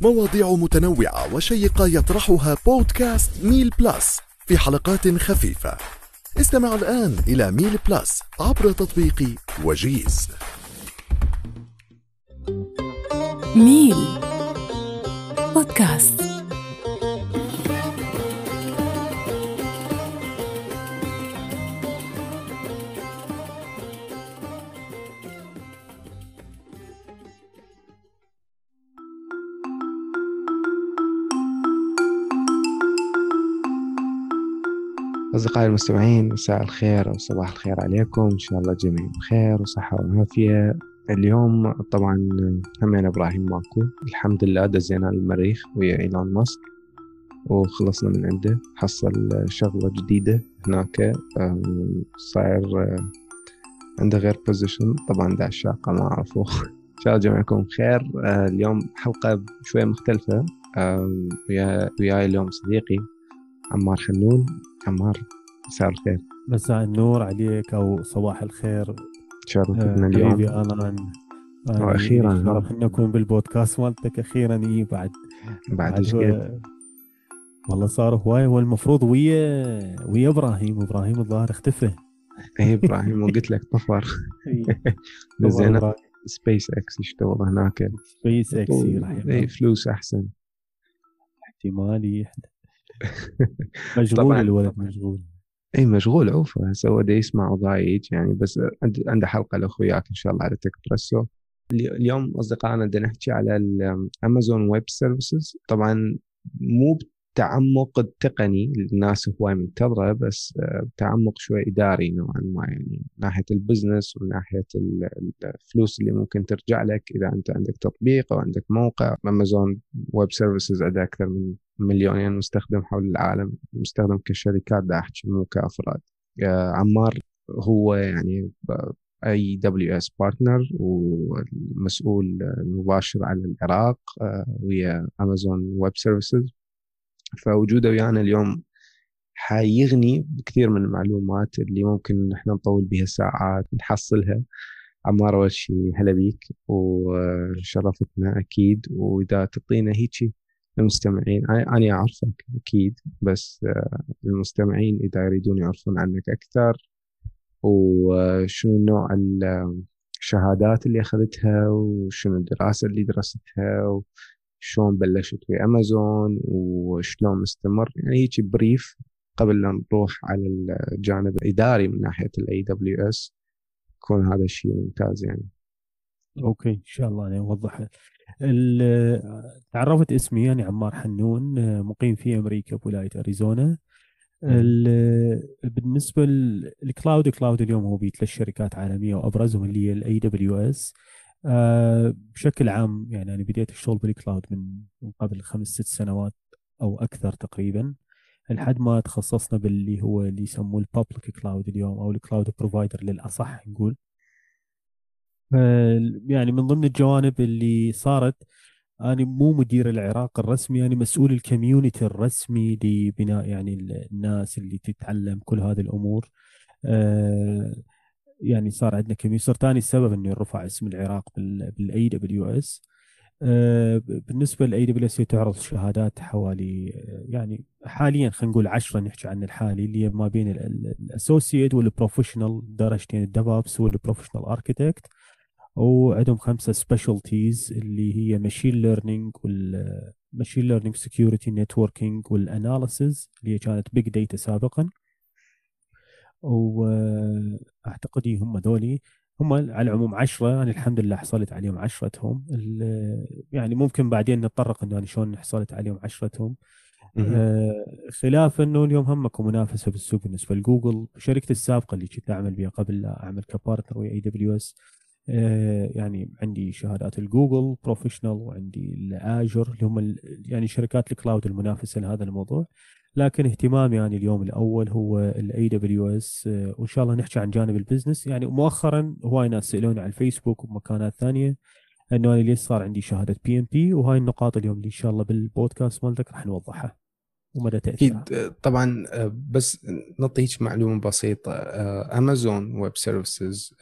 مواضيع متنوعة وشيقة يطرحها بودكاست ميل بلس في حلقات خفيفة. استمع الآن إلى ميل بلس عبر تطبيق وجيز. ميل بودكاست. أصدقائي المستمعين مساء الخير أو صباح الخير عليكم. إن شاء الله جميع بخير وصحة وعافية. اليوم طبعا همين إبراهيم ماكو. الحمد لله دزينا المريخ ويا إيلون ماسك. وخلصنا من عنده. حصل شغلة جديدة هناك. صاير آه، عنده غير position طبعا دا الشاقة ما أعرفه. إن شاء الله جميعكم بخير. آه، اليوم حلقة شوية مختلفة. ويا وياي اليوم صديقي عمار حنون عمار. مساء الخير. مساء النور عليك أو صباح الخير. شرفتنا اليوم. حبيبي أنا وأخيرا شرف إن نكون بالبودكاست مالتك أخيرا إي بعد. بعد إيش والله صار هواي هو المفروض ويا ويا إبراهيم. إبراهيم الظاهر اختفى. اي إبراهيم وقلت لك طفر. زين سبيس إكس يشتغل هناك. سبيس إكس اي فلوس أحسن. احتمالي مشغول. الولد مشغول. اي مشغول عوفه هسه هو يسمع وضايج يعني بس عند- عنده حلقة لأخوياك إن شاء الله على تكبرسو اليوم أصدقائنا بدنا نحكي على ال Amazon Web Services طبعا مو بتعمق التقني الناس هواي منتظرة بس آه، بتعمق شوي إداري نوعا ما يعني من ناحية ال business ومن ناحيه ال- الفلوس اللي ممكن ترجع لك إذا أنت عندك تطبيق أو عندك موقع. Amazon Web Services عندها أكثر من مليونين مستخدم حول العالم مستخدم كشركات دا احكي مو كافراد آه، عمار هو يعني AWS partner والمسؤول المباشر على العراق آه، ويا امازون ويب سيرفيسز فوجوده ويانا اليوم حيغني بكثير من المعلومات اللي ممكن إحنا نطول بها ساعات نحصلها. عمار أول شيء هلا بيك وشرفتنا أكيد. وإذا تعطينا هيك المستمعين. أنا أعرفك أكيد بس آه، المستمعين إذا يريدون يعرفون عنك أكثر وشنو نوع ال- الشهادات اللي أخذتها وشنو الدراسة اللي درستها وشلون بلشت في أمازون وشلون مستمر. يعني هيك بريف قبل لا نروح على الجانب الإداري من ال AWS يكون هذا الشيء ممتاز يعني. okay إن شاء الله أنا اوضح ال- تعرفت اسمي يعني عمار حنون آه، مقيم في أمريكا بولايه أريزونا. ال- بالنسبة لل cloud cloud اليوم هو بثلاث شركات عالمية وابرزهم اللي هي ال AWS بشكل عام يعني أنا بديت الشغل بال cloud من قبل خمس ست سنوات أو أكثر تقريبا لحد ما تخصصنا باللي هو اللي يسموه ال public cloud اليوم أو ال cloud provider للأصح نقول. يعني من ضمن الجوانب اللي صارت أنا مو مدير العراق الرسمي أنا مسؤول ال community الرسمي لبناء يعني ال- الناس اللي تتعلم كل هذه الأمور. آه، يعني صار عندنا community صار ثاني السبب إنه رفع اسم العراق بال AWS بالنسبة لل AWS تعرض شهادات حوالي آه، يعني حاليا خلينا نقول 10 نحكي عن الحالي اللي هي ما بين ال associate وال professional درجتين ال DevOps وال professional architect وعندهم خمسة specialties اللي هي machine learning وال machine learning security networking وال analytics اللي هي كانت big data سابقا. واعتقد هم ذولي هم على العموم عشرة. أنا الحمد لله حصلت عليهم عشرتهم. ال- يعني ممكن بعدين نتطرق إنه أنا شلون حصلت عليهم عشرتهم. آه، خلاف إنه اليوم هم أكو منافسة بالسوق بالنسبة لجوجل. شركتي السابقة اللي كنت أعمل بها قبل لا أعمل ك partner ويا AWS يعني عندي شهادات الجوجل professional وعندي ال Azure اللي هم يعني شركات ال cloud المنافسة لهذا الموضوع. لكن اهتمامي يعني اليوم الأول هو ال AWS وإن شاء الله نحكي عن جانب ال business. يعني مؤخرا هواي ناس سالوني على الفيسبوك ومكانات ثانية إنه أنا ليش صار عندي شهادة PMP وهاي النقاط اليوم اللي إن شاء الله بالبودكاست مالتك راح نوضحها. ومدى تأثيرها. أكيد طبعا آه، بس نعطي هيك معلومة بسيطة. Amazon Web Services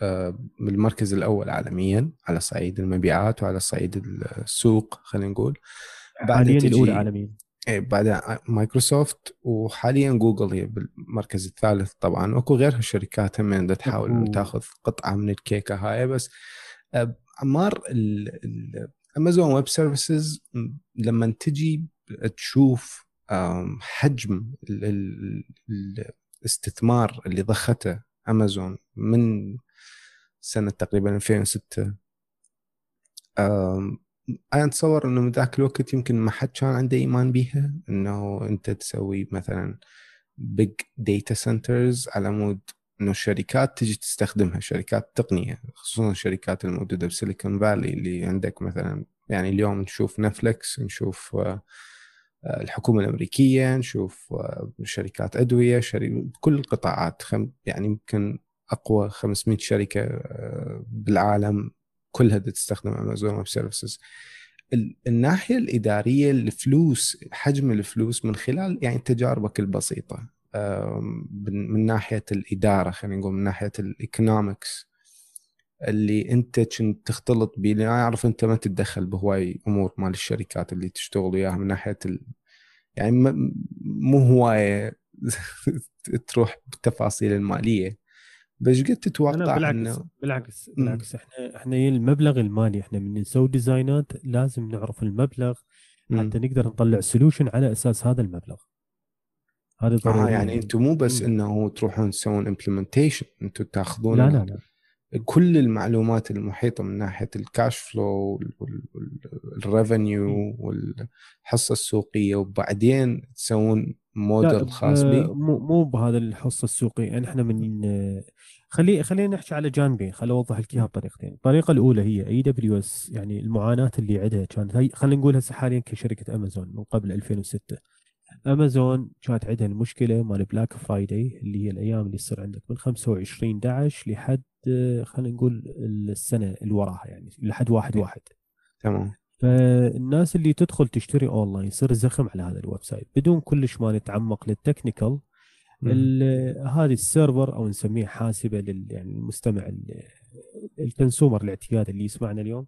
بالمركز الأول عالميا على صعيد المبيعات وعلى صعيد السوق خلينا نقول. حاليا الأولى عالميا. إيه بعدها مايكروسوفت وحاليا جوجل هي بالمركز الثالث طبعا. أكو غيرها شركات هم تحاول تاخذ قطعة من الكيكة هاي بس آه، عمار Amazon Web Services لما تجي تشوف حجم ال- ال- ال- الاستثمار اللي ضخته أمازون من سنة تقريبا 2006 آم، أنا أتصور إنه من ذاك الوقت يمكن ما حد كان عنده إيمان بيها إنه أنت تسوي مثلا big data centers على مود إنه الشركات تجي تستخدمها شركات تقنية خصوصا الشركات الموجودة ب Silicon Valley اللي عندك مثلا يعني اليوم نشوف نتفلكس نشوف آه، الحكومة الأمريكية نشوف آه، شركات أدوية شري... كل القطاعات خم... يعني يمكن أقوى 500 شركة آه، بالعالم كلها تستخدم Amazon Web Services الناحية الإدارية الفلوس حجم الفلوس من خلال يعني تجاربك البسيطة من ناحية الإدارة خلينا نقول من ناحية ال economics اللي انت كنت تختلط به لأن أعرف أنت ما تتدخل بهواي أمور مال الشركات اللي تشتغل وياها من ناحية ال... يعني م- مو هواية تروح بالتفاصيل المالية بس قد تتوقع بالعكس إنه بالعكس. بالعكس إحنا إحنا المبلغ المالي إحنا من نسوي design ات لازم نعرف المبلغ. حتى نقدر نطلع solution على أساس هذا المبلغ هذا ضروري يعني أنتم مو بس. إنه تروحون تسوون implementation أنتم تاخذون لا لا لا كل المعلومات المحيطة من ناحية ال cash flow وال revenue والحصة السوقية وبعدين تسوون موديل خاص ب- به مو مو بهذا الحصة السوقية. يعني إحنا من خلي خلينا نحكي على جانبين. خليني أوضح لك اياها بطريقتين. الطريقة الأولى هي AWS يعني المعاناة اللي عندها كانت خلينا نقول هسه حاليا كشركة امازون من قبل 2006 امازون كانت عندها المشكلة مال Black Friday اللي هي الأيام اللي تصير عندك من 25 11 لحد آه، خلينا نقول السنة اللي وراها يعني لحد واحد واحد. تمام. فالناس اللي تدخل تشتري اونلاين يصير زخم على هذا ال website بدون كلش ما نتعمق لل technical. ال- هذه ال server أو نسميه حاسبة لل يعني المستمع ال- ال consumer الاعتيادي اللي يسمعنا اليوم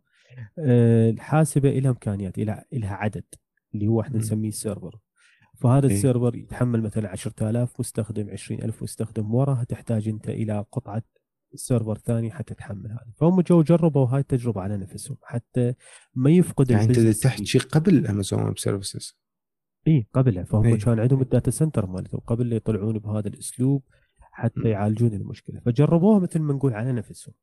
آه، الحاسبة لها إمكانيات لها عدد اللي هو إحنا. نسميه server. فهذا إيه. ال server يتحمل مثلا 10000 مستخدم 20000 مستخدم وراها تحتاج أنت إلى قطعة server ثاني حتى تحمل هذا فهم جو جربوا هاي التجربة على نفسهم حتى ما يفقد يعني أنت تحكي قبل Amazon Web Services إي قبلها فهم إيه. كان عندهم ال data center مالتهم قبل يطلعون بهذا الأسلوب حتى. يعالجون المشكلة فجربوها مثل ما نقول على نفسهم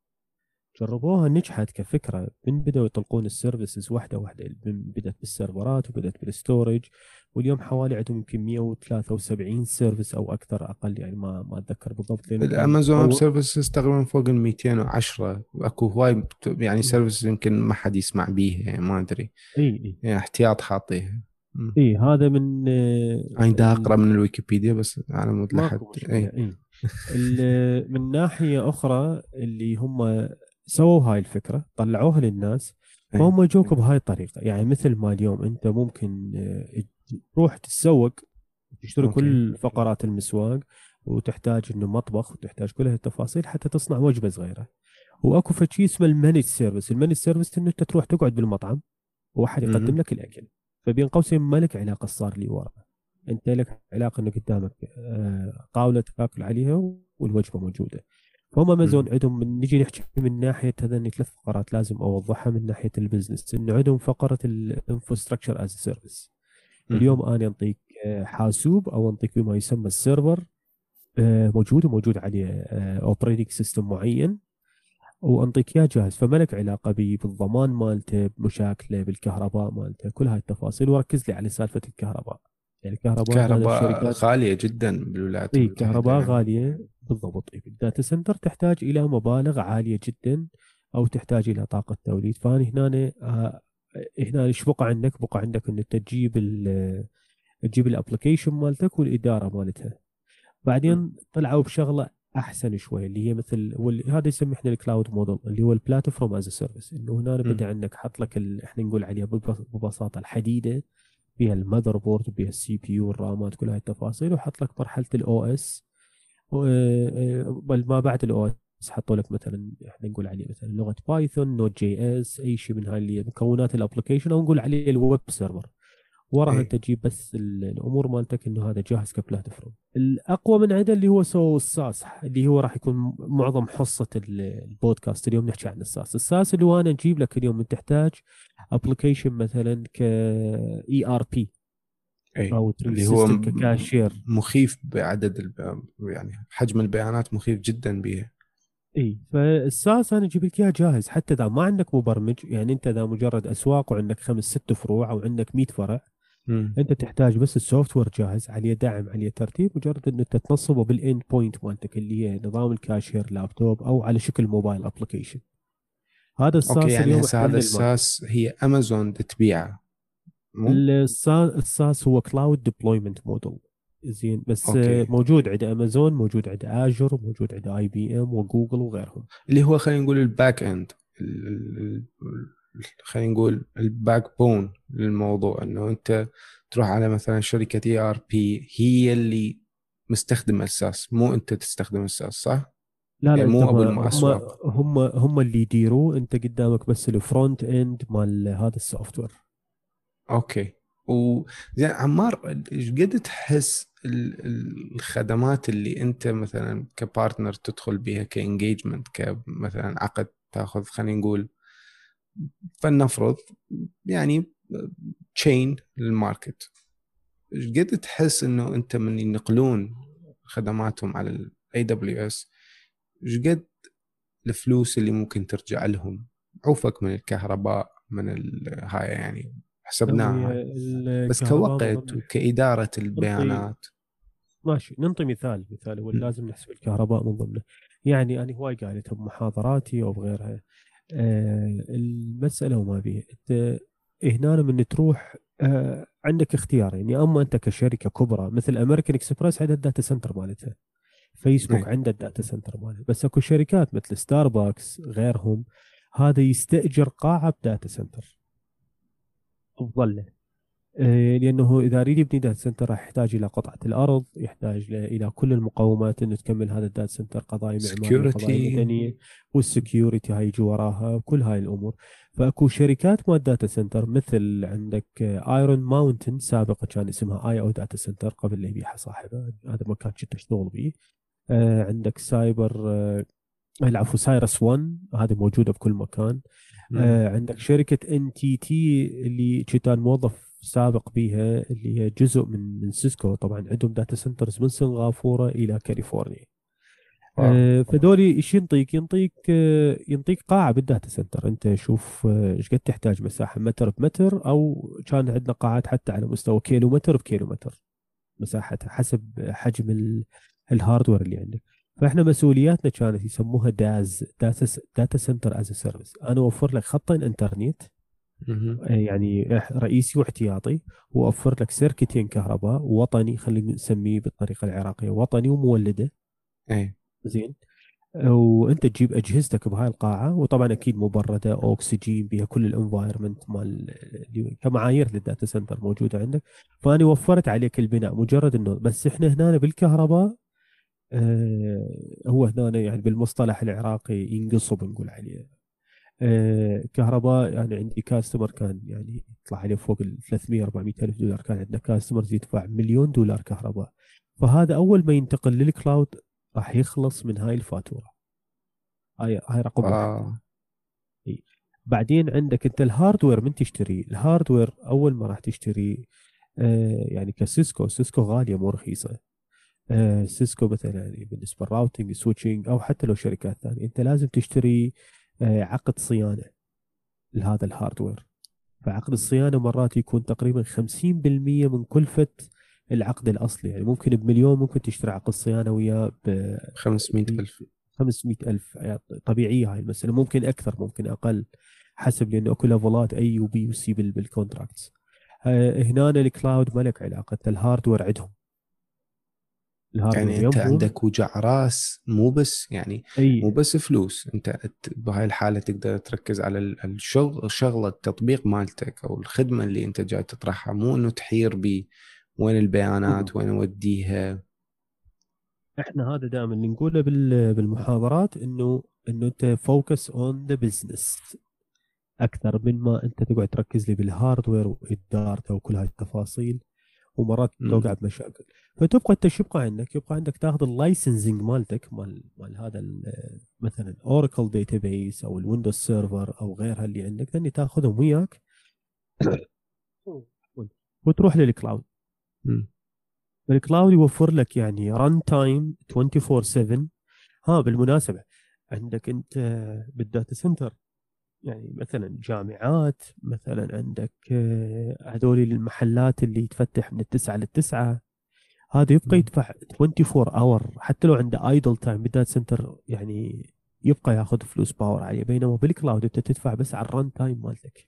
جربوها نجحت كفكرة. من بدأوا يطلقون ال services واحدة واحدة. من بدأت بال serverات وبدأت بال storage واليوم حوالي عندهم يمكن 173 service أو أكثر أقل يعني ما ما أتذكر بالضبط الامازون ويب سيرفيسز تقريبا فوق ال 210 أكو هواي يعني service يمكن ما حد يسمع بيها يعني ما أدري. إي إي. يعني احتياط حاطيها. إي هذا من أنا دا أقرأ من الويكيبيديا بس على مود لحد إي. من ناحية أخرى اللي هم سووا هاي الفكرة طلعوها للناس إي. فهم جوك بهاي الطريقة يعني مثل ما اليوم أنت ممكن آه، تروح تتسوق تشتري. كل فقرات المسواق وتحتاج إنه مطبخ وتحتاج كل هالتفاصيل حتى تصنع وجبة صغيرة وأكو فشي اسمه ال managed service ال managed service إنه أنت تروح تقعد بالمطعم وواحد يقدم. لك الأكل فبين قوسين ما لك علاقة صار لي ورا أنت لك علاقة انه قدامك آه، طاولة تاكل عليها والوجبة موجودة فهم امازون. عندهم من نجي نحكي من ناحية هذني ثلاث فقرات لازم أوضحها من ناحية ال business انه عندهم فقرة ال infrastructure as service اليوم أنا أنطيك آه، حاسوب أو أنطيك بما يسمى ال server آه، موجود وموجود عليه operating system معين وأنطيك إياه جاهز. فما لك علاقة به بالضمان مالته بمشاكله بالكهرباء مالته كل هاي التفاصيل وركز لي على سالفة الكهرباء. يعني الكهرباء هذا كهرباء الشركات غالية جدا بالولايات إي المتحدة. كهرباء يعني. غالية. بالضبط. إي، بال data center تحتاج إلى مبالغ عالية جدا أو تحتاج إلى طاقة توليد. فأنا هنا آه، هنا إيش بقى عندك؟ بقى عندك إن أنت تجيب ال تجيب ال application مالتك والإدارة مالتها. بعدين طلعوا بشغلة أحسن شوي اللي هي مثل هذا يسميه إحنا ال cloud model اللي هو ال platform as service إنه هنا بدأ عندك حط لك ال- إحنا نقول عليها ببس- ببساطة الحديدة. فيها ال motherboard وفيها ال CPU وال RAMات كل هاي التفاصيل وحط لك مرحلة ال OS. بل ما بعد الاو إس حطوا لك مثلا إحنا نقول عليه مثلا لغة Python Node.js أي شيء من هاي اللي مكونات ال application أو نقول عليه ال web server وراها إيه. انت تجيب بس ال- الأمور مالتك إنه هذا جاهز ك platform الأقوى من عنده اللي هو سو ال SaaS اللي هو راح يكون معظم حصة ال- البودكاست اليوم نحكي عن ال SaaS ال SaaS اللي هو أنا نجيب لك اليوم من تحتاج application مثلا ك ERP أو اللي هو ككاشير مخيف بعدد الب... يعني حجم البيانات مخيف جدا به اي فال SaaS أنا أجيب لك إياه جاهز. حتى إذا ما عندك مبرمج يعني أنت إذا مجرد أسواق وعندك خمس ست فروع أو عندك 100 فرع مم. انت تحتاج بس ال software جاهز عليه دعم عليه ترتيب مجرد انه انت تنصبه بال end point مالتك اللي هي نظام الكاشير لابتوب أو على شكل mobile application هذا ال SaaS okay يعني هذا. ال SaaS هي امازون تبيعه؟ ال SaaS هو cloud deployment model زين بس okay. موجود عند امازون موجود عند Azure موجود عند IBM و Google وغيرهم اللي هو خلينا نقول ال back end خلينا نقول ال backbone للموضوع إنه أنت تروح على مثلا شركة ERP هي اللي مستخدمه ال SaaS مو أنت تستخدم ال SaaS صح؟ لا لا يعني مو أنت أبو هم-. هم هم اللي يديروه أنت قدامك بس ال front end مال هذا السوفت وير أوكي وزين عمار إيش قد تحس ال- ال- الخدمات اللي أنت مثلا ك partner تدخل بها ك engagement كمثلا عقد تاخذ خلينا نقول فلنفرض يعني chain لل market قد تحس إنه أنت من ينقلون خدماتهم على ال AWS قد الفلوس اللي ممكن ترجع لهم؟ عوفك من الكهرباء من هاي يعني حسبناها. بس كوقت وكإدارة البيانات. ماشي ننطي مثال مثال هو. لازم نحسب الكهرباء من ضمنه. يعني أنا هواي قايلتها بمحاضراتي أو بغيرها. المسألة وما بيها أنت هنا من تروح آه عندك اختيار. يعني أما أنت كشركة كبرى مثل American Express عندها ال data center مالتها. فيسبوك أي. عنده ال data center ماله بس أكو شركات مثل ستاربكس غيرهم هذا يستأجر قاعة ب data center. آه، لأنه إذا يريد يبني data center راح يحتاج إلى قطعة الأرض يحتاج إلى كل المقومات إنه تكمل هذا ال data center قضايا معمارية. قضايا مدنية وال security هاي يجي وراها كل هاي الأمور. فأكو شركات مال data center مثل عندك Iron Mountain سابقا كان اسمها IO Data Center قبل لا يبيعها صاحبه هذا مكان كنت اشتغل به. آه، عندك سايبر آه، العفو Cyrus 1 هذه موجودة بكل مكان. آه، عندك شركة NTT اللي كان موظف سابق بيها اللي هي جزء من من Cisco. طبعا عندهم data centers من سنغافورة إلى كاليفورنيا. آه، فدول إيش ينطيك؟ ينطيك آه، ينطيك قاعة بال data center أنت شوف آه، إيش قد تحتاج مساحة متر بمتر أو كان عندنا قاعات حتى على مستوى كيلو متر بكيلو متر مساحتها حسب حجم ال- ال hardware اللي عندك. فإحنا مسؤولياتنا كانت يسموها داز data center as a service أنا أوفر لك خطين إنترنت. يعني رئيسي واحتياطي واوفر لك سيركتين كهرباء وطني خلينا نسميه بالطريقة العراقية وطني ومولده. اي زين. وأنت تجيب أجهزتك بهاي القاعة وطبعا أكيد مبردة اكسجين بها كل ال environment مال كمعايير لل data center موجودة عندك. فأنا وفرت عليك البناء مجرد إنه بس إحنا هنا بالكهرباء آه هو هنا يعني بالمصطلح العراقي ينقصب نقول عليه. آه كهرباء يعني عندي customer كان يعني يطلع عليه فوق ال 300 400 ألف دولار. كان عندنا customers يدفع مليون دولار كهرباء. فهذا أول ما ينتقل لل cloud راح يخلص من هاي الفاتورة. هاي هاي رقم واحد آه. بعدين عندك أنت ال hardware من تشتري؟ ال hardware أول ما راح تشتري آه يعني كسيسكو. سيسكو غالية مو رخيصة. آه سيسكو مثلا يعني بالنسبة لل routing switching أو حتى لو شركات ثانية. أنت لازم تشتري آه عقد صيانة لهذا ال hardware فعقد الصيانة مرات يكون تقريبا 50% من كلفة العقد الأصلي. يعني ممكن بمليون ممكن تشتري عقد صيانة وياه ب 500 ألف. 500 ألف. طبيعية هاي المسألة. ممكن أكثر ممكن أقل حسب لأنه أكو ليفلات A و B و C بال contracts هنا ال cloud ما لك علاقة. أنت ال hardware عندهم. يعني أنت يمهم. عندك وجع راس مو بس يعني أي. مو بس فلوس أنت بهاي الحالة تقدر تركز على ال- الشغل شغلة التطبيق مالتك أو الخدمة اللي أنت جاي تطرحها مو إنه تحير ب وين البيانات وين أوديها. إحنا هذا دائما اللي نقوله بال- بالمحاضرات إنه إنه أنت focus on the business أكثر من ما أنت تقعد تركز لي بال hardware وادارته وكل هاي التفاصيل. ومرات. توقع بمشاكل فتبقى انت شو يبقى عندك؟ يبقى عندك تاخذ ال licensing مالتك مال مال هذا مثلا اوراكل database أو الويندوز server أو غيرها اللي عندك ثاني تاخذهم وياك وتروح لل cloud. ال cloud يوفر لك يعني run time 24 7 ها بالمناسبة عندك أنت بال data center يعني مثلا جامعات مثلا عندك آه، هذول المحلات اللي تفتح من التسعة للتسعة هذا يبقى. يدفع 24 hour حتى لو عنده idle time بال data center يعني يبقى ياخذ فلوس power عليه بينما بال cloud أنت تدفع بس على ال run time مالتك.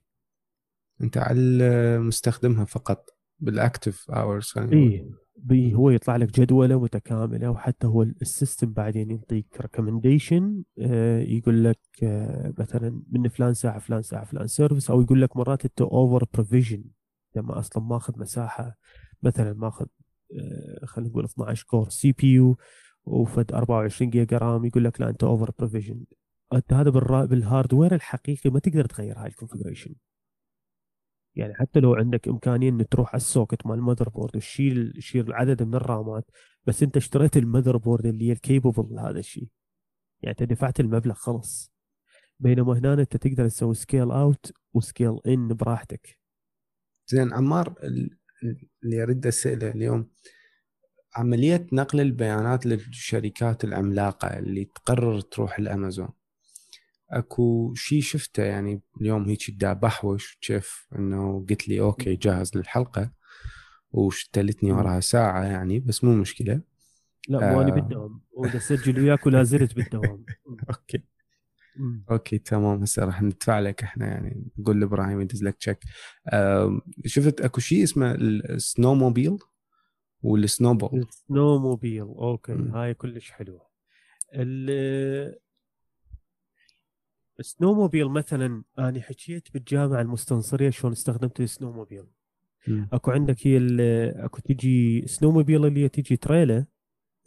أنت على مستخدمها فقط بال active hours اي هو يطلع لك جدولة متكاملة وحتى هو ال system بعدين يعطيك recommendation يقول لك آه، مثلا من فلان ساعة فلان ساعة فلان service أو يقول لك مرات أنت over provision لما أصلا ماخذ مساحة مثلا ماخذ آه، خلينا نقول 12 core CPU وفد 24 giga RAM يقول لك لا أنت over provision هذا بال hardware الحقيقي ما تقدر تغير هاي ال configuration يعني حتى لو عندك إمكانية ان تروح على ال socket مال ال motherboard وتشيل تشيل عدد من الرامات بس أنت اشتريت ال motherboard اللي هي ال capable لهذا الشيء يعني أنت دفعت المبلغ خلص بينما هنا أنت تقدر تسوي scale out و scale in براحتك. زين عمار ال- اللي أريد أسأله اليوم عملية نقل البيانات للشركات العملاقة اللي تقرر تروح الأمازون اكو شيء شفته يعني اليوم هيك دا بحوش كيف انه قلت لي okay جاهز للحلقة وشتلتني وراها ساعة يعني بس مو مشكلة. لا مو أنا آه. بالدوام. ودا اسجل وياك ولا زلت بالدوام. okay. مم. okay تمام. هسه راح ندفع لك إحنا يعني نقول لإبراهيم يدز لك check آم، شفت أكو شيء اسمه السنوموبيل والسنوبول السنوموبيل okay مم. هاي كلش حلوة. ال السنو موبيل مثلا أنا حكيت بالجامعة المستنصرية شلون استخدمت السنو موبيل مم. أكو عندك هي أكو تجي سنو موبيل اللي تجي تريلا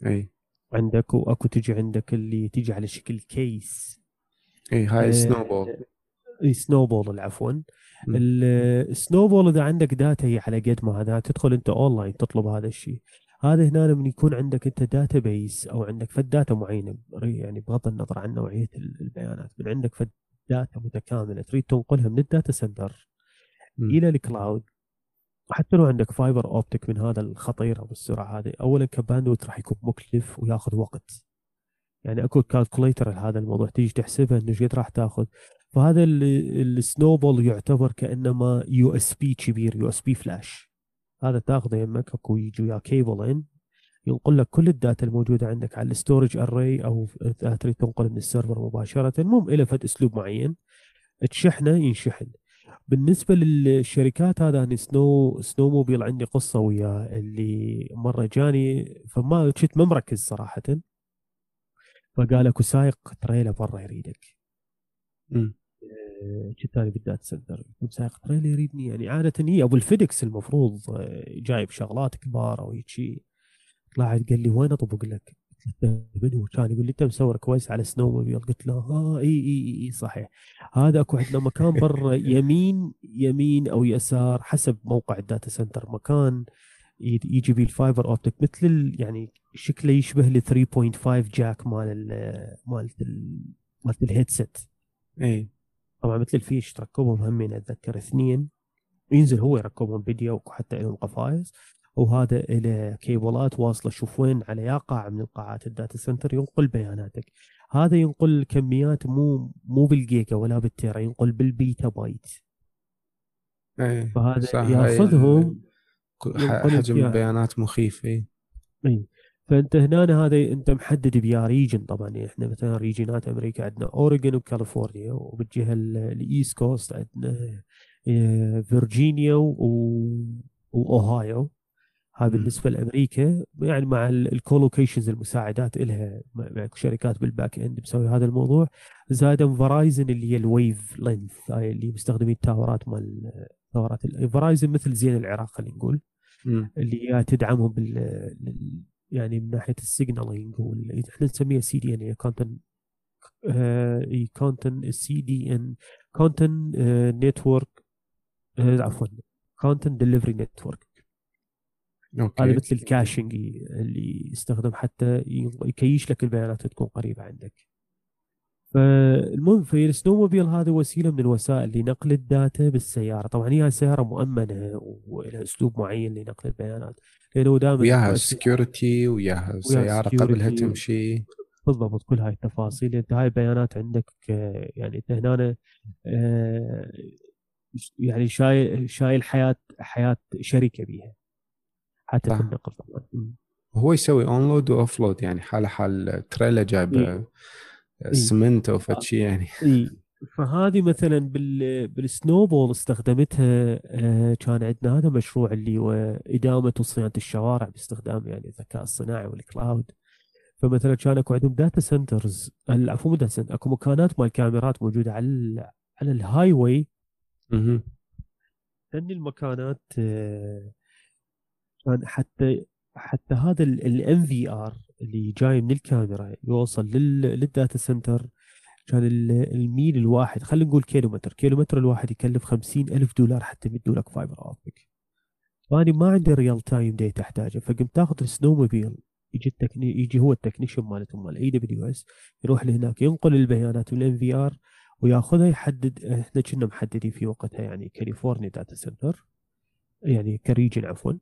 إي. عندك وأكو تجي عندك اللي تجي على شكل كيس. إي هاي آه، السنو بول إي سنو بول عفوا مم. السنو بول إذا عندك data هي على قد ما هذا تدخل أنت اونلاين تطلب هذا الشيء. هذا هنا من يكون عندك أنت database أو عندك فد data معينة يعني بغض النظر عن نوعية ال- البيانات من عندك فد data متكاملة تريد تنقلها من ال data center. إلى ال cloud حتى لو عندك fiber optic من هذا الخطير أو السرعة هذه اولا ك bandwidth راح يكون مكلف وياخذ وقت. يعني أكو calculator هذا الموضوع تيجي تحسبها إنه قد راح تاخذ. فهذا السنوبول يعتبر كأنما يو اس بي كبير يو اس بي فلاش هذا تاخذه يمك اكو يجي وياه كيبل إن ينقل لك كل ال data الموجودة عندك على ال storage array أو تريد تنقل من ال server مباشرة. المهم له فد أسلوب معين. تشحنه ينشحن. بالنسبة للشركات هذا أنا Snow Snowmobile عندي قصة وياه اللي مرة جاني فما كنت ما مركز صراحة. فقال أكو سايق تريلا برا يريدك. مم. كنت بال data center قلت سايق تريلا يريدني. يعني عادة هي أبو ال FedEx المفروض آه، جايب شغلات كبار أو شيء طلعت قال لي وين أطبق لك؟ قلت منو كان يقول لي انت مسوي request على Snowmobile قلت له ها إي إي إي صحيح. هذا أكو عندنا مكان برا يمين يمين أو يسار حسب موقع ال data center. مكان يجي بيه ال fiber optic مثل يعني شكله يشبه ال 3.5 jack مال ال مالت ال مالت ال headset اي طبعا مثل الفيش تركبهم همين أتذكر اثنين ينزل هو يركبهم بيده وحتى لهم قفايز وهذا له كيبلات واصلة شوف وين على يا قاعة من القاعات ال data center ينقل بياناتك. هذا ينقل كميات مو مو بالجيجا ولا بال tera ينقل بال petabyte. اي فهذا ياخذهم حجم فيها. البيانات مخيف اي اي فأنت هنا هذا أنت محدد بيا region طبعا يعني إحنا مثلا region ات أمريكا عندنا اوريجن وكاليفورنيا وبالجهه ال- ال East Coast عندنا آه، فيرجينيا وأوهايو مم. بالنسبة لأمريكا يعني مع ال colocations المساعدات لها مع شركات بال back end مسوي هذا الموضوع زائدا Verizon اللي هي ال Wavelength هاي اللي مستخدمين ال tower ات مال tower ات Verizon مثل زين العراق خلينا نقول. اللي هي تدعمهم بال يعني من ناحية ال signaling إحنا نسميها CDN content اي content CDN content network عفوا content delivery network okay. هذا مثل ال caching اللي يستخدم حتى يكيش لك البيانات تكون قريبة عندك. فالمهم في ال Snowmobile هذا وسيلة من الوسائل لنقل ال data بالسيارة. طبعا هي سيارة مؤمنة ولها أسلوب معين لنقل البيانات. لأنه دائما وياها security وياها سيارة قبلها. تمشي. بالضبط كل هاي التفاصيل. أنت هاي البيانات عندك آه، يعني أنت هنا آه، يعني شايل شايل حياة حياة شركة بيها. حتى في. النقل طبعا. هو يسوي onload و offload يعني حاله حال تريلا جايبه إيه. سمنت أو فد شيء يعني. إي. فهذه مثلا بال بال Snowball استخدمتها آه، كان عندنا. هذا مشروع اللي هو إدامة وصيانه الشوارع باستخدام يعني الذكاء الصناعي وال cloud فمثلا كان أكو عندهم data centers عفوا مو data center أكو مكانات مال كاميرات موجودة على ال على ال highway. لأن المكانات آه، كان حتى حتى هذا ال NVR اللي جاي من الكاميرا يوصل لل- لل data center. كان ال- الميل الواحد خلينا نقول كيلومتر. كيلومتر الواحد يكلف خمسين ألف دولار حتى يمدوا لك fiber optic فأنا ما عندي real time data أحتاجه فقمت تاخذ ال Snowmobile. يجي ال techni يجي هو ال technician مالتهم مال AWS يروح لهناك ينقل البيانات من ال NVR وياخذها يحدد إحنا كنا محددين في وقتها يعني كاليفورنيا data center يعني ك region عفوا.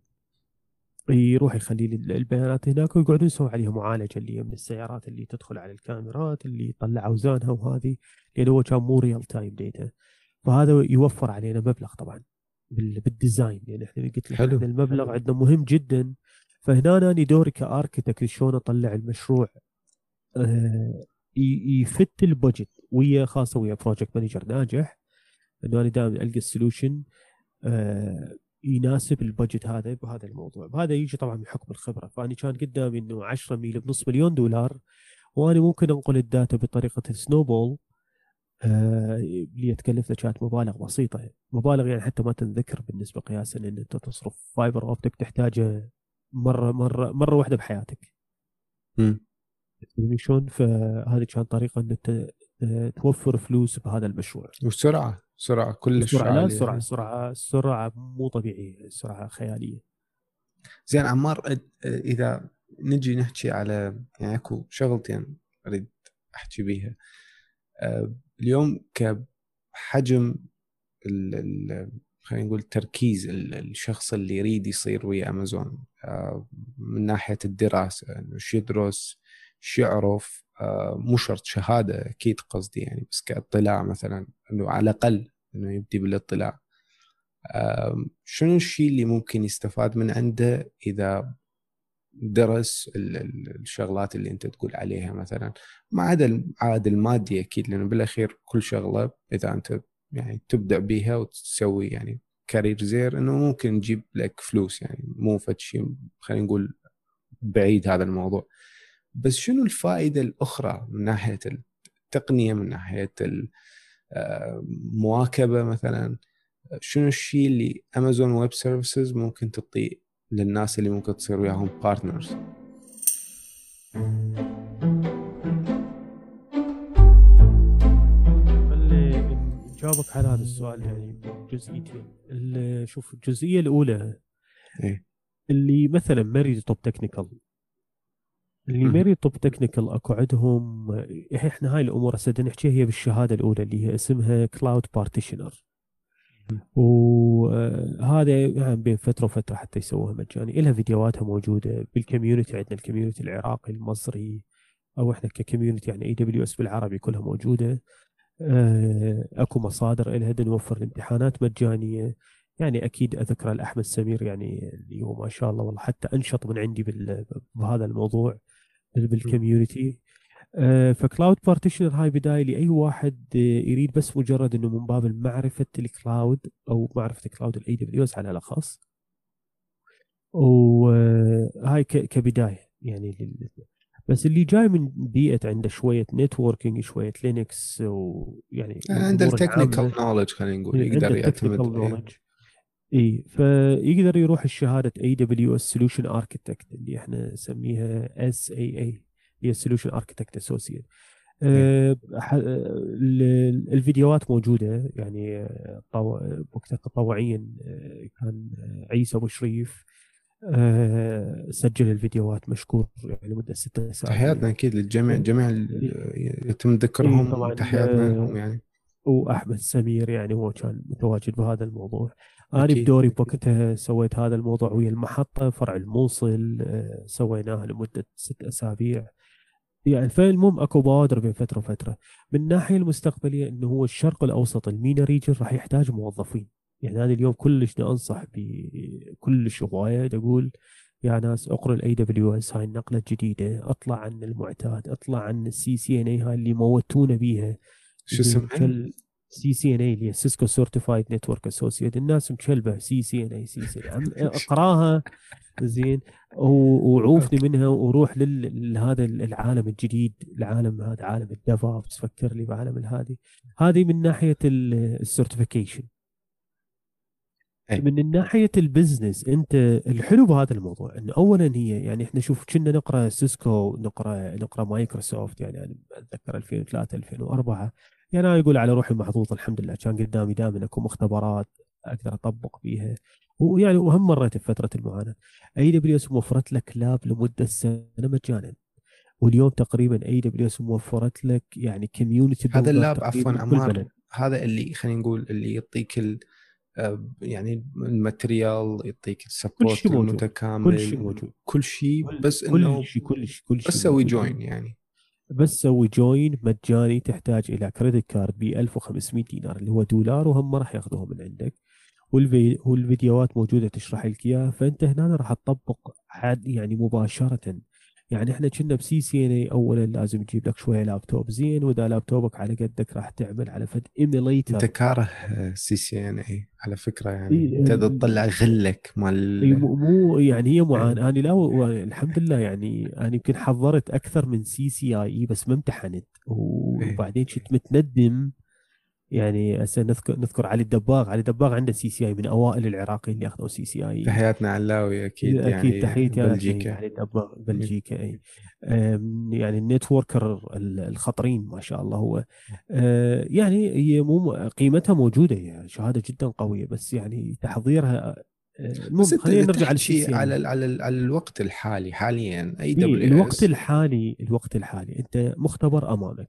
يروح يخلي لي البيانات هناك ويقعدون يسوي عليها معالجة اللي من السيارات اللي تدخل على الكاميرات اللي يطلع أوزانها وهذه لأنه هو كان مو real time data فهذا يوفر علينا مبلغ طبعا بال- بال design لأن إحنا قلت لك حلو. المبلغ عندنا مهم جدا. فهنا أنا دوري ك architect شلون أطلع المشروع آه، ي fit ال budget ويا خاصة ويا project manager ناجح. إنه أنا دائما ألقى ال solution آه، يناسب ال budget هذا بهذا الموضوع. وهذا يجي طبعا من حكم الخبرة. فأنا كان قدامي إنه 10 ميل بنص مليون دولار وأنا ممكن أنقل ال data بطريقة ال Snowball آه، اللي تكلفنا كانت مبالغ بسيطة. مبالغ يعني حتى ما تنذكر بالنسبة قياسا إن أنت تصرف fiber optic تحتاجه مرة مرة مرة واحدة بحياتك. مم. تدري شلون؟ فهذه كانت طريقة إن أنت توفر فلوس بهذا المشروع. وسرعة سرعة كلش سرعة لا. سرعة سرعة سرعة مو طبيعية سرعة خيالية. زين عمار إذا نجي نحكي على يعني أكو شغلتين أريد أحكي بيها. أه، اليوم كحجم ال- ال- خلينا نقول تركيز ال- الشخص اللي يريد يصير ويا أمازون. أه، من ناحية الدراسة إنه شو يدرس شو يعرف. مو شرط شهادة أكيد قصدي يعني بس كاطلاع مثلا إنه على الأقل إنه يبدي بالاطلاع. شنو الشيء اللي ممكن يستفاد من عنده إذا درس ال- ال- الشغلات اللي أنت تقول عليها مثلا؟ ما عدا العائد المادي أكيد لأنه بالأخير كل شغلة إذا أنت يعني تبدع بيها وتسوي يعني career زين إنه ممكن تجيب لك فلوس يعني مو فد شيء خلينا نقول بعيد هذا الموضوع. بس شنو الفائدة الأخرى من ناحية التقنية من ناحية المواكبه مثلا؟ شنو الشيء اللي Amazon Web Services ممكن تعطيه للناس اللي ممكن تصير وياهم بارتنرز خلي نجاوبك على هذا السؤال يعني جزئيتين. شوف الجزئية الأولى إيه. اللي مثلا ماري توب تكنيكال اللي. ماري توب تكنيكال اكو عندهم إحنا هاي الأمور هسه نحكيها هي بالشهادة الأولى اللي هي اسمها كلاود بارتيشنر وهذا يعني بين فترة وفترة حتى يسووها مجاني. لها فيديوهاتها موجودة بال community عندنا ال community العراقي المصري أو إحنا ك community يعني AWS بالعربي كلها موجودة. آه، أكو مصادر لها نوفر امتحانات مجانية. يعني أكيد أذكر الأحمد سمير يعني اللي هو ما شاء الله والله حتى أنشط من عندي بهذا الموضوع. بال community آه، ف cloud practitioner هاي بداية لأي واحد آه، يريد بس مجرد إنه من باب معرفه ال cloud أو معرفة cloud ال AWS على الأخص وهاي كبداية يعني بس اللي جاي من بيئة عنده شوية networking شوية Linux ويعني عنده ال technical. knowledge خلينا نقول يقدر يعتمد. إي فيقدر يروح الشهاده AWS solution architect اللي إحنا نسميها SAA هي solution architect associate آه، الفيديوهات موجودة يعني آه، طو- وقتها تطوعيا آه، كان آه، عيسى أبو شريف آه، سجل الفيديوهات مشكور يعني مدة ستة ساعات. تحياتنا أكيد للجميع جميع يتم ذكرهم تحياتنا آه، لهم يعني. وأحمد سمير يعني هو كان متواجد بهذا الموضوع. أنا أكيد، بدوري. بوقتها سويت هذا الموضوع ويا المحطة فرع الموصل آه، سويناه لمدة ست أسابيع يعني فالمهم أكو بوادر بين فترة وفترة من الناحية المستقبلية إنه هو الشرق الأوسط ال MENA region راح يحتاج موظفين يعني أنا اليوم كلش أنصح بكلش هواية أقول يا ناس اقروا ال AWS هاي النقلة الجديدة اطلع عن المعتاد اطلع عن ال CCNA هاي اللي موتونا بيها شو اسمها؟ CCNA اللي هي Cisco Certified Network Associate الناس مشلبه سي سي ان اي سي سي أقراها زين. وعوفني منها وروح لهذا العالم الجديد العالم هذا عالم ال DevOps فكر لي بعالم هذه. هذه من ناحية ال certification إي. من ناحية ال business أنت الحلو بهذا الموضوع انه اولا هي يعني إحنا شوف كنا نقرأ Cisco نقرأ نقرأ مايكروسوفت يعني أنا أتذكر 2003 2004 يعني أنا أقول على روحي محظوظ الحمد لله كان قدامي دائما أكو مختبرات أقدر أطبق بيها. ويعني وهم مريت بفترة المعاناة. AWS موفرت لك lab لمدة سنة مجانا. واليوم تقريبا AWS موفرت لك يعني community هذا ال lab عفوا عمار هذا اللي خلينا نقول اللي يعطيك ال آه، يعني ال material يعطيك ال support. المتكامل. كل شيء موجود. كل شيء بس إنه كل شيء كل شيء كل شيء بس سوي. join يعني. بس سوي join مجاني تحتاج إلى credit card ب 1500 دينار اللي هو دولار وهم ما راح ياخذوها من عندك. والفي... والفيديوهات موجودة تشرح لك اياها فأنت هنا راح تطبق حد يعني مباشرة يعني إحنا كنا ب CCNA اولا لازم تجيب لك شوية لابتوب. زين وإذا لابتوبك على قدك راح تعمل على فد emulator. أنت كاره CCNA على فكرة يعني. أنت إيه. تطلع غلك مال مو مو- يعني هي معاناه أنا لا الحمد لله يعني أنا يمكن حضرت أكثر من CCIE بس ما امتحنت. إيه. وبعدين كنت متندم يعني هسه نذكر نذكر علي الدباغ. علي الدباغ عنده CCIE من أوائل العراقيين اللي أخذوا CCIE تحياتنا علاوي أكيد أكيد يعني تحياتي بلجيكا. علي الدباغ بلجيكا اي يعني ال networker ال- الخطرين ما شاء الله هو. أه، يعني هي مو قيمتها موجودة هي شهادة جدا قوية بس يعني تحضيرها المهم بس خلينا نرجع على ال على ال على الوقت الحالي حاليا A إيه، W الوقت الحالي الوقت الحالي. أنت مختبر أمامك.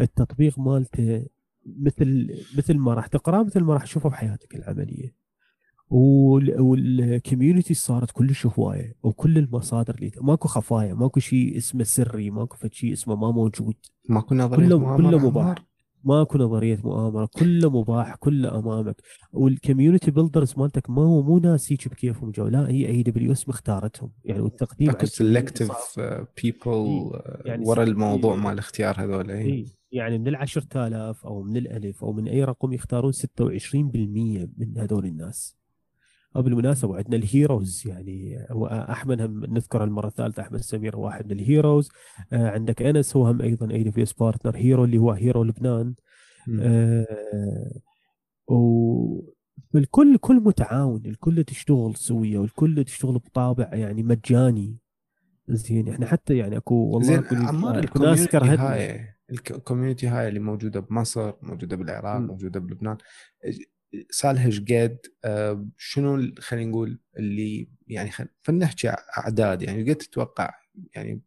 التطبيق مالته مثل مثل ما راح تقراه مثل ما راح تشوفه بحياتك العملية. وال community صارت كلش هواية وكل المصادر اللي ماكو خفايا ماكو شيء اسمه سري ماكو شيء اسمه ما موجود. ماكو نظرية كله مؤامرة كله مباح. عمار؟ ماكو نظرية مؤامرة كله مباح كله أمامك. وال community builders مالتك ما هو مو ناس هيك بكيفهم جو لا هي AWS مختارتهم يعني والتقديم أكو على ال community selective صار- people يعني ورا. الموضوع مال اختيار هذول يعني من ال 10000 أو من الألف أو من أي رقم يختارون 26% من هذول الناس. وبالمناسبة عندنا ال heroes يعني هو احمد هم نذكر المرة الثالثة احمد سمير واحد من ال heroes. آه عندك أنس هو هم أيضا AS partner hero اللي هو hero لبنان. آه والكل كل متعاون الكل تشتغل سوية والكل تشتغل بطابع يعني مجاني. زين إحنا حتى يعني أكو والله زين عمار ناس كرهتنا. ال community هاي اللي موجودة بمصر موجودة بالعراق مم. موجودة بلبنان. صالها إيش قد آه، شنو خلينا نقول اللي يعني خل... فلنحكي أعداد. يعني قد تتوقع يعني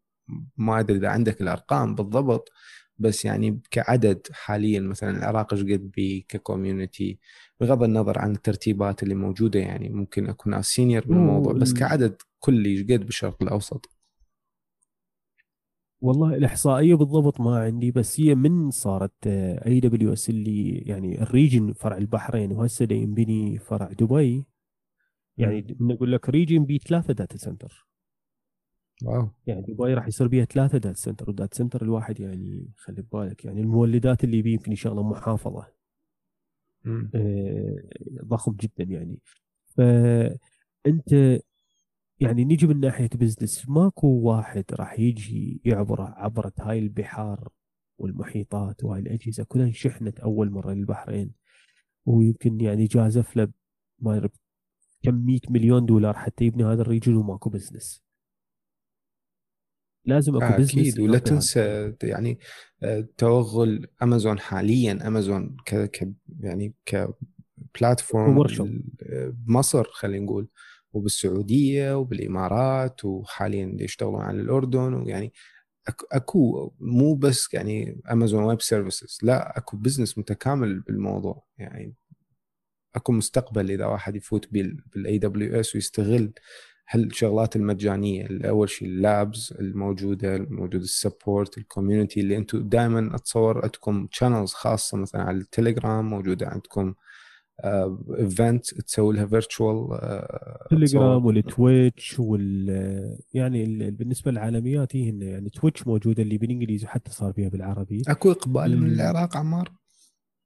ما أدري إذا عندك الأرقام بالضبط بس يعني كعدد حاليا مثلا العراق إيش قد بي ك community بغض النظر عن الترتيبات اللي موجودة يعني ممكن أكون senior بالموضوع بس كعدد كلي إيش قد بالشرق الأوسط؟ والله الإحصائية بالضبط ما عندي بس هي من صارت AWS اللي يعني ال region فرع البحرين وهسه دا ينبني فرع دبي. يعني من أقول لك region بي ثلاثة data center واو. يعني دبي راح يصير بيها ثلاثة data center وال data center الواحد يعني خلي ببالك يعني المولدات اللي بيه يمكن يشغله محافظة. آه، ضخم جدا يعني. فانت يعني نيجي من ناحية business ماكو واحد راح يجي يعبر عبرة هاي البحار والمحيطات وهاي الأجهزة. كلها انشحنت أول مرة للبحرين. ويمكن يعني جازف له ما أدري كم 100 مليون دولار حتى يبني هذا ال region وماكو business لازم أكو آه business أكيد ولا. تنسى يعني آه، توغل أمازون حاليا. أمازون ك, ك يعني ك platform workshop. بمصر خلينا نقول. وبالسعودية وبالإمارات وحاليا يشتغلون على الأردن ويعني أكو مو بس يعني Amazon Web Services لا أكو business متكامل بالموضوع. يعني أكو مستقبل إذا واحد يفوت بال AWS ويستغل هالشغلات المجانية. اول شيء ال labs الموجودة الموجود ال support ال community اللي أنتم دائما أتصور عندكم channels خاصة مثلا على التليجرام موجودة عندكم event تسوي لها virtual تليجرام والتويتش وال يعني ال- بالنسبة للعالميات هي هن يعني تويتش موجودة اللي بالإنجليزي وحتى صار بها بالعربي. أكو إقبال من ال- العراق عمار؟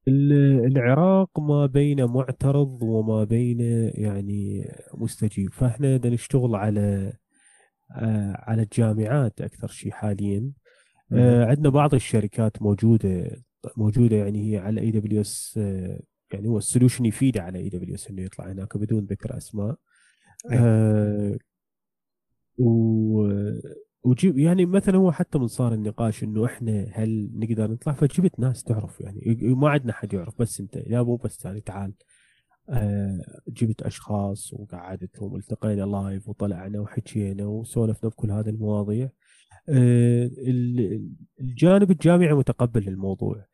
ال- العراق ما بين معترض وما بين يعني مستجيب. فإحنا بدنا نشتغل على آه، على الجامعات أكثر شيء حاليا. آه، عندنا بعض الشركات موجودة موجودة يعني هي على AWS يعني هو ال solution يفيد على AWS إنه يطلع هناك بدون ذكر أسماء. أي. آه و وجيب يعني مثلا هو حتى من صار النقاش إنه إحنا هل نقدر نطلع؟ فجبت ناس تعرف يعني ما عندنا حد يعرف بس أنت لا مو بس يعني تعال. آه جبت أشخاص وقعدتهم والتقينا live وطلعنا وحكينا وسولفنا بكل هذه المواضيع. آه ال- الجانب الجامعي متقبل للموضوع.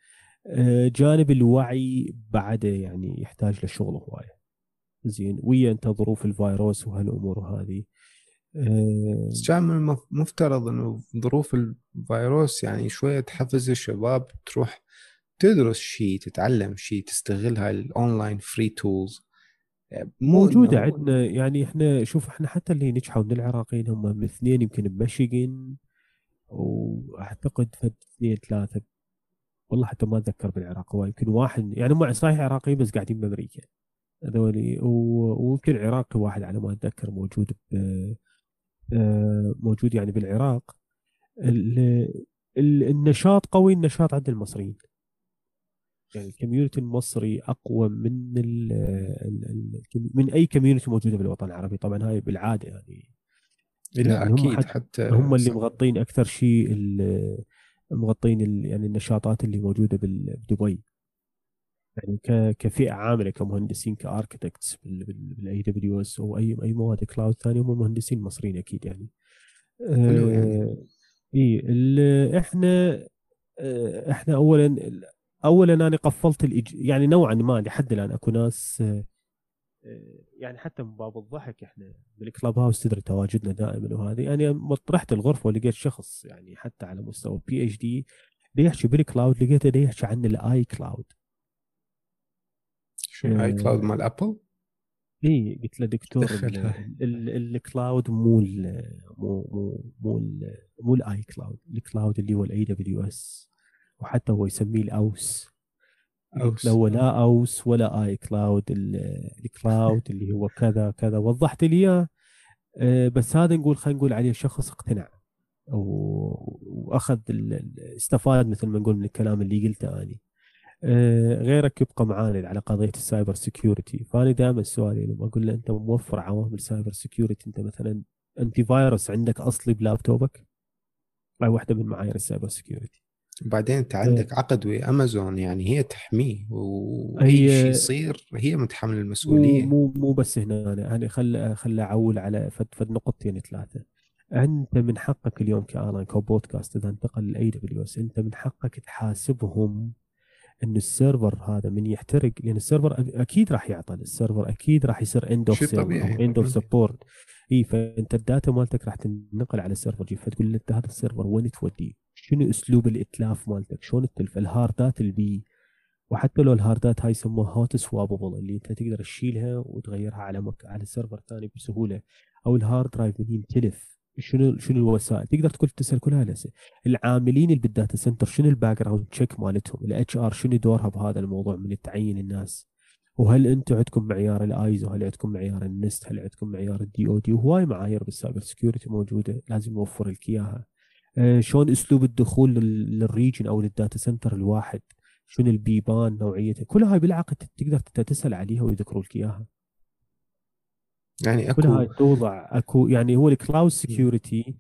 جانب الوعي بعده يعني يحتاج لشغل هواية. زين ويا أنت ظروف الفيروس وهالأمور هذه. آه، بس كان من المف- مفترض إنه ظروف الفيروس يعني شوية تحفز الشباب تروح تدرس شيء تتعلم شيء تستغل هاي ال online free tools موجودة عندنا. يعني إحنا شوف إحنا حتى اللي نجحوا من العراقيين هم اثنين يمكن بمشيغن وأعتقد فد اثنين ثلاثة والله حتى ما أتذكر بالعراق هو يمكن واحد يعني هم صحيح عراقيين بس قاعدين بأمريكا. هذولي و- ويمكن عراقي واحد على ما أتذكر موجود ب آه، موجود يعني بالعراق. ال- ال- النشاط قوي النشاط عند المصريين. يعني الكوميونتي المصري أقوى من ال ال ال من أي community موجودة بالوطن العربي. طبعا هاي بالعادة يعني. لا يعني هم أكيد حتى حتى هم اللي مغطين أكثر شيء مغطين يعني النشاطات اللي موجودة بدبي يعني كفئة عاملة كمهندسين ك architects بال AWS أو اي أي مواد cloud ثانية هم مهندسين مصريين أكيد يعني حلو يعني. آه، اي إحنا آه، إحنا اولا اولا أنا قفلت الإج... يعني نوعا ما لحد الآن أكو ناس آه، آه، يعني حتى من باب الضحك إحنا بالكلاب هاوس تدري تواجدنا دائما وهذه. يعني رحت الغرفة ولقيت شخص يعني حتى على مستوى PhD يحكي بال cloud لقيته دا يحكي عن ال iCloud شنو iCloud مال Apple اي قلت له دكتور ال cloud مو ال- مو مو مو ال- مو ال iCloud ال cloud اللي هو ال AWS وحتى هو يسميه الاوس أوس. له لا أوس ولا iCloud ال- ال cloud اللي هو كذا كذا. وضحت لي إياه آه، بس هذا نقول خلينا نقول عليه شخص اقتنع. وأخذ استفاد مثل ما نقول من الكلام اللي قلته اني آه، غيرك يبقى معاند على قضية ال cyber security فأنا دائما سؤالي لما أقول له أنت موفر عوامل cyber security أنت مثلا antivirus عندك أصلي بلابتوبك؟ هاي واحدة من معايير ال cyber security وبعدين انت عندك عقد ويا امازون يعني هي تحميه واي شيء يصير؟ هي متحمل المسؤولية. مو مو بس هنا أنا يعني خل خل أعول على فد فد نقطتين ثلاثة. أنت من حقك اليوم كالان كبودكاست إذا انتقل لل AWS أنت من حقك تحاسبهم انه ال server هذا من يحترق لأن ال server أكيد راح يعطل ال server أكيد راح يصير end of. end of support اي فأنت ال data مالتك راح تنقل على ال server. جي فتقول له أنت هذا ال server وين توديه؟ شنو أسلوب الإتلاف مالتك؟ شلون تلف ال hard ات اللي وحتى لو ال hard ات هاي يسموها hot swappable اللي انت تقدر تشيلها وتغيرها على مك... على server ثاني بسهولة. أو ال hard drive من يمتلف شنو شنو الوسائل؟ تقدر تقول تسأل كل هاي الاسئله العاملين اللي بال data center شنو ال background check مالتهم ال HR شنو دورها بهذا الموضوع من تعيين الناس؟ وهل أنتم عندكم معيار الايزو هل عندكم معيار ال NIST هل عندكم معيار ال DoD وهواي معايير بال cyber security موجودة لازم نوفر لك إياها. شلون أسلوب الدخول لل- لل region أو لل data center الواحد؟ شنو البيبان نوعيته؟ كل هاي بالعقد تقدر تسأل عليها ويذكروا لك إياها. يعني كل هاي اكو توضع أكو يعني هو ال cloud security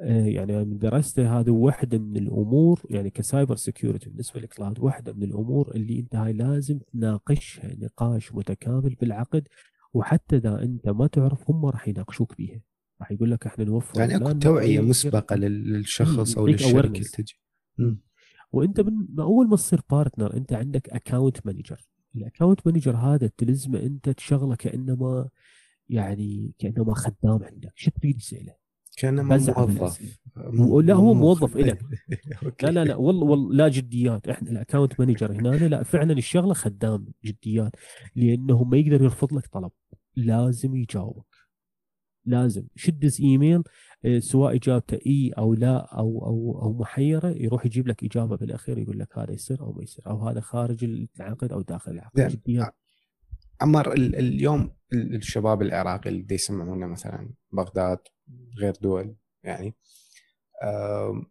آه، يعني أنا من درسته هذا واحدة من الأمور يعني ك cyber security بالنسبة لل cloud واحدة من الأمور اللي أنت هاي لازم تناقشها نقاش متكامل بالعقد وحتى إذا أنت ما تعرف هم راح يناقشوك بيها. راح يقول لك إحنا نوفر يعني أكو توعية مسبقة لل- للشخص أو للشركة اللي. تجي. وأنت من أول ما تصير partner أنت عندك account manager ال account manager هذا تلزمه أنت تشغله كانما يعني كانما خدام عندك. شو تريد يساله؟ كانما موظف. مو- لا هو مو- موظف. أوكي. لا لا لا والله والله لا جديات. إحنا ال account manager هنا لا فعلا الشغلة خدام جديات. لأنه ما يقدر يرفض لك طلب. لازم يجاوبك. لازم. شدز إيميل آه، سواء إجابته إي أو لا أو أو أو محيرة يروح يجيب لك إجابة بالأخير يقول لك هذا يصير أو ما يصير أو هذا خارج العقد أو داخل العقد زين. جديات عمار ال- اليوم ال- الشباب العراقي اللي يسمعونا مثلا بغداد غير دول يعني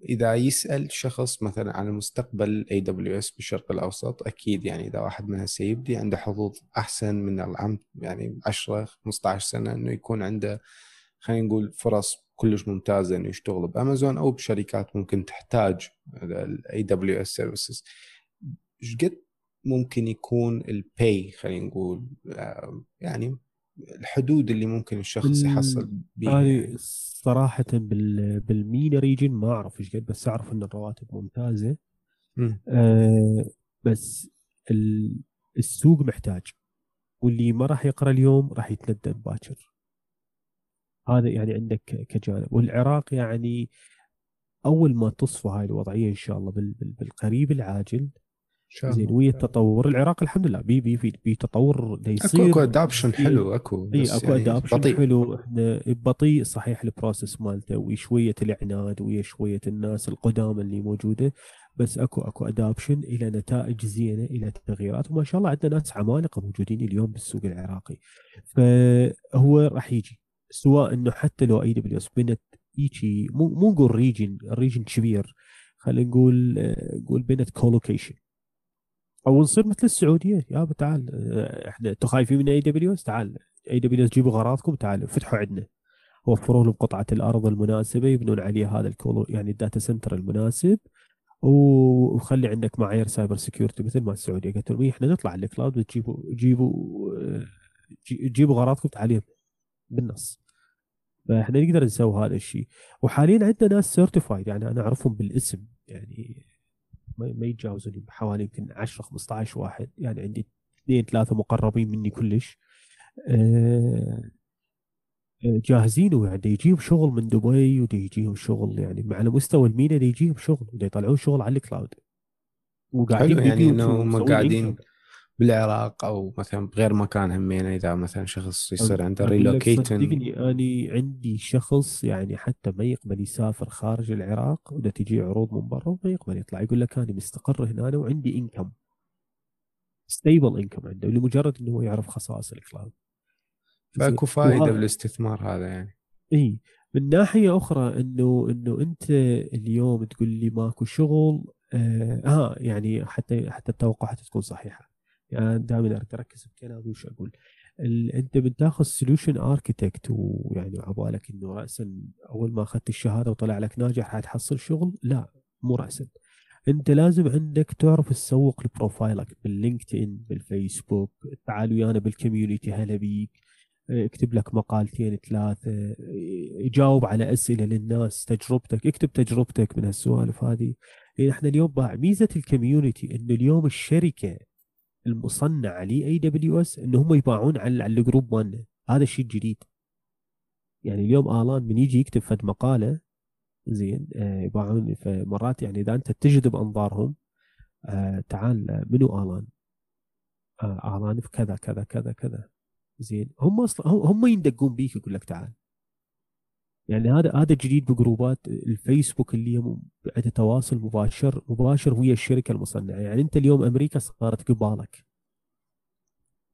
إذا يسأل شخص مثلا عن المستقبل AWS بالشرق الأوسط أكيد يعني إذا واحد من هسه يبدي عنده حظوظ أحسن من العام يعني 10 15 سنة إنه يكون عنده خلينا نقول فرص كلش ممتازة إنه يشتغل بأمازون أو بشركات ممكن تحتاج ال AWS services إيش قد ممكن يكون ال pay خلينا نقول؟ يعني الحدود اللي ممكن الشخص يحصل بيها هذه يعني. صراحة بال بال MENA region ما أعرف إيش قد بس أعرف إن الرواتب ممتازة مم. آه بس ال- السوق محتاج واللي ما راح يقرأ اليوم راح يتندم باكر هذا يعني عندك كجانب والعراق يعني أول ما تصفى هاي الوضعية إن شاء الله بال- بال- بالقريب العاجل شاء زين. ويا التطور العراق الحمد لله. بي بي بي, بي تطور دا اكو يصير. أكو adoption يصير. حلو أكو إي بس أكو يعني adoption بطيء. حلو. إحنا بطيء صحيح ال process مالته وشويه العناد ويا شوية الناس القدامى اللي موجودة. بس اكو أكو adoption إلى نتائج زينة إلى تغييرات. وما شاء الله عندنا ناس عمالقة موجودين اليوم بالسوق العراقي. فهو راح يجي. سواء إنه حتى لو AWS بنت يجي مو مو نقول region ال region كبير. خلينا نقول آه، نقول بنت colocation أو نصير مثل السعودية. يابا تعال آه، إحنا أنتم خايفين من اي دبليو اس تعال اي دبليو اس جيبوا أغراضكم تعالوا فتحوا عندنا. وفروا لهم قطعه الأرض المناسبة يبنون عليها هذا ال colo يعني ال data center المناسب. وخلي عندك معايير cyber security مثل ما السعودية قالت لهم إيه، إحنا نطلع على ال cloud وتجيبوا جيبوا آه، جي- جيبوا أغراضكم تعالوا بالنص. فإحنا نقدر نسوي هذا الشيء. وحاليا عندنا ناس certified يعني أنا أعرفهم بالاسم يعني ما ما يتجاوزون حوالي يمكن 10 15 واحد. يعني عندي اثنين ثلاثة مقربين مني كلش. آه، آه، جاهزين ويعني يجيهم شغل من دبي ودي يجيهم شغل يعني على مستوى ال MENA دي يجيهم شغل ودي يطلعون شغل على ال cloud وقاعدين حلو يعني ببيوتهم إنه هم ومسوين قاعدين. بالعراق أو مثلا بغير مكان همين إذا مثلا شخص يصير عنده relocation صدقني اني عندي شخص يعني حتى ما يقبل يسافر خارج العراق وده تجي عروض من برا وما يقبل يطلع. يقول لك أنا مستقر هنا أنا وعندي income stable income عنده لمجرد إنه هو يعرف خصائص ال cloud فأكو فائدة بالاستثمار هذا يعني. إي. من ناحية أخرى إنه إنه أنت اليوم تقول لي ماكو شغل آه, آه يعني حتى حتى التوقعات تكون صحيحة. دائما أركز بكلامي وش أقول؟ أنت بتاخذ solution architect ويعني عبالك إنه راسا أول ما أخذت الشهادة وطلع لك ناجح حتحصل شغل؟ لا مو راسا. أنت لازم عندك تعرف تسوق ل profile ك باللينكد ان بالفيسبوك تعال ويانا بال community هلا بيك. اكتب لك مقالتين ثلاثة جاوب على أسئلة للناس تجربتك اكتب تجربتك من هالسوالف هذه. إحنا اليوم باع ميزة ال community إنه اليوم الشركة المصنعة لي AWS إنه هم يباعون على ال group مالنا. هذا الشيء الجديد يعني اليوم آلان من يجي يكتب فد مقالة زين آه، يباعون فمرات يعني إذا أنت تجذب أنظارهم آه، تعال آه، منو آلان؟ آه، آلان في كذا كذا كذا كذا. زين هم أصلا هم يندقون بيك يقول لك تعال. يعني هذا هذا جديد ب group ات الفيسبوك اللي عندها تواصل مباشر مباشر ويا الشركة المصنعة. يعني أنت اليوم أمريكا صارت قبالك.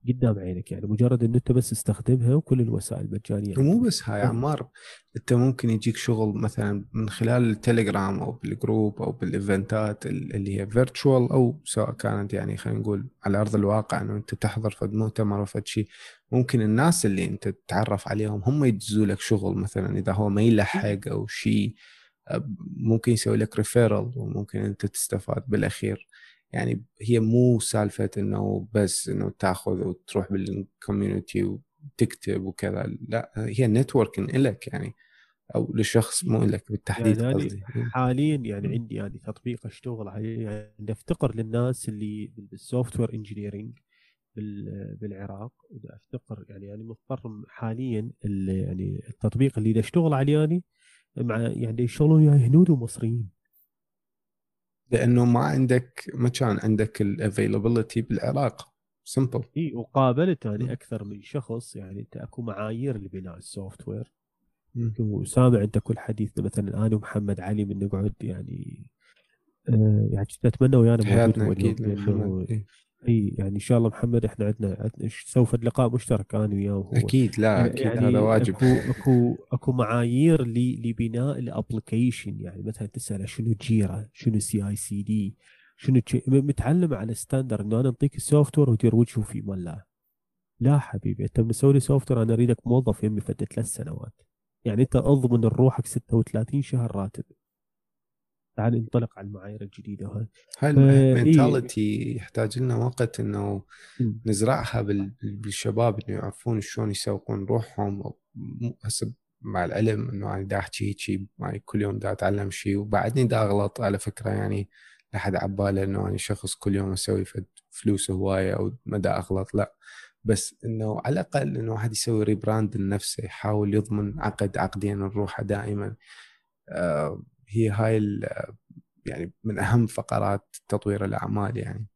قدام عينك يعني مجرد انه أنت بس استخدمها وكل الوسائل مجانية. ومو بس هاي عمار أنت ممكن يجيك شغل مثلا من خلال التليجرام أو بال group أو بال event ات ال- اللي هي virtual أو سواء كانت يعني خلينا نقول على أرض الواقع إنه أنت تحضر فد مؤتمر أو فد شيء. ممكن الناس اللي انت تتعرف عليهم هم يدزوا لك شغل مثلا إذا هو ما يلحق أو شيء ممكن يسوي لك referral وممكن أنت تستفاد بالأخير. يعني هي مو سالفة إنه بس إنه تأخذ وتروح بال community وتكتب وكذا لا هي networking لك يعني أو لشخص مو لك بالتحديد يعني قصدي. حاليا يعني عندي يعني تطبيق أشتغل عليه يعني أفتقر للناس اللي بال software engineering بالعراق افتقر يعني أنا مضطر حاليا يعني التطبيق اللي اشتغل عليه يعني مع يعني يشتغلون وياي هنود ومصريين. لأنه ما عندك ما كان عندك ال availability بالعراق. simple إي وقابلت يعني أكثر من شخص يعني أنت أكو معايير لبناء ال software وسامع أنت كل حديث مثلا أنا ومحمد علي من نقعد يعني آه يعني كنت أتمنى ويانا حياتنا أكيد إي يعني إن شاء الله محمد إحنا عندنا سوف لقاء مشترك أنا وياه وهو أكيد لا أكيد يعني هذا واجب. أكو أكو أكو معايير لبناء ال application يعني مثلا تساله شنو Jira شنو CI/CD شنو متعلم على standard إنه أنا اعطيك ال software ودير وجهه في ملا لا حبيبي أنت مسوي لي software أنا أريدك موظف يمي فد ثلاث سنوات. يعني أنت أضمن لروحك 36 شهر راتب. تعال ننطلق على المعايير الجديدة وهذه هاي ال mentality إيه؟ يحتاج لنا وقت إنه نزرعها بالشباب إنه يعرفون شلون يسوقون روحهم. هسه مع العلم إنه أنا دا احكي شيء معي كل يوم دا أتعلم شيء وبعدني دا أغلط على فكرة يعني لا حد عباله إنه أنا شخص كل يوم أسوي فلوس هواية أو ما دا أغلط لا. بس إنه على الأقل إنه واحد يسوي rebrand لنفسه يحاول يضمن عقد عقدين نروحه دائما. آه هي هاي يعني من أهم فقرات تطوير الأعمال يعني.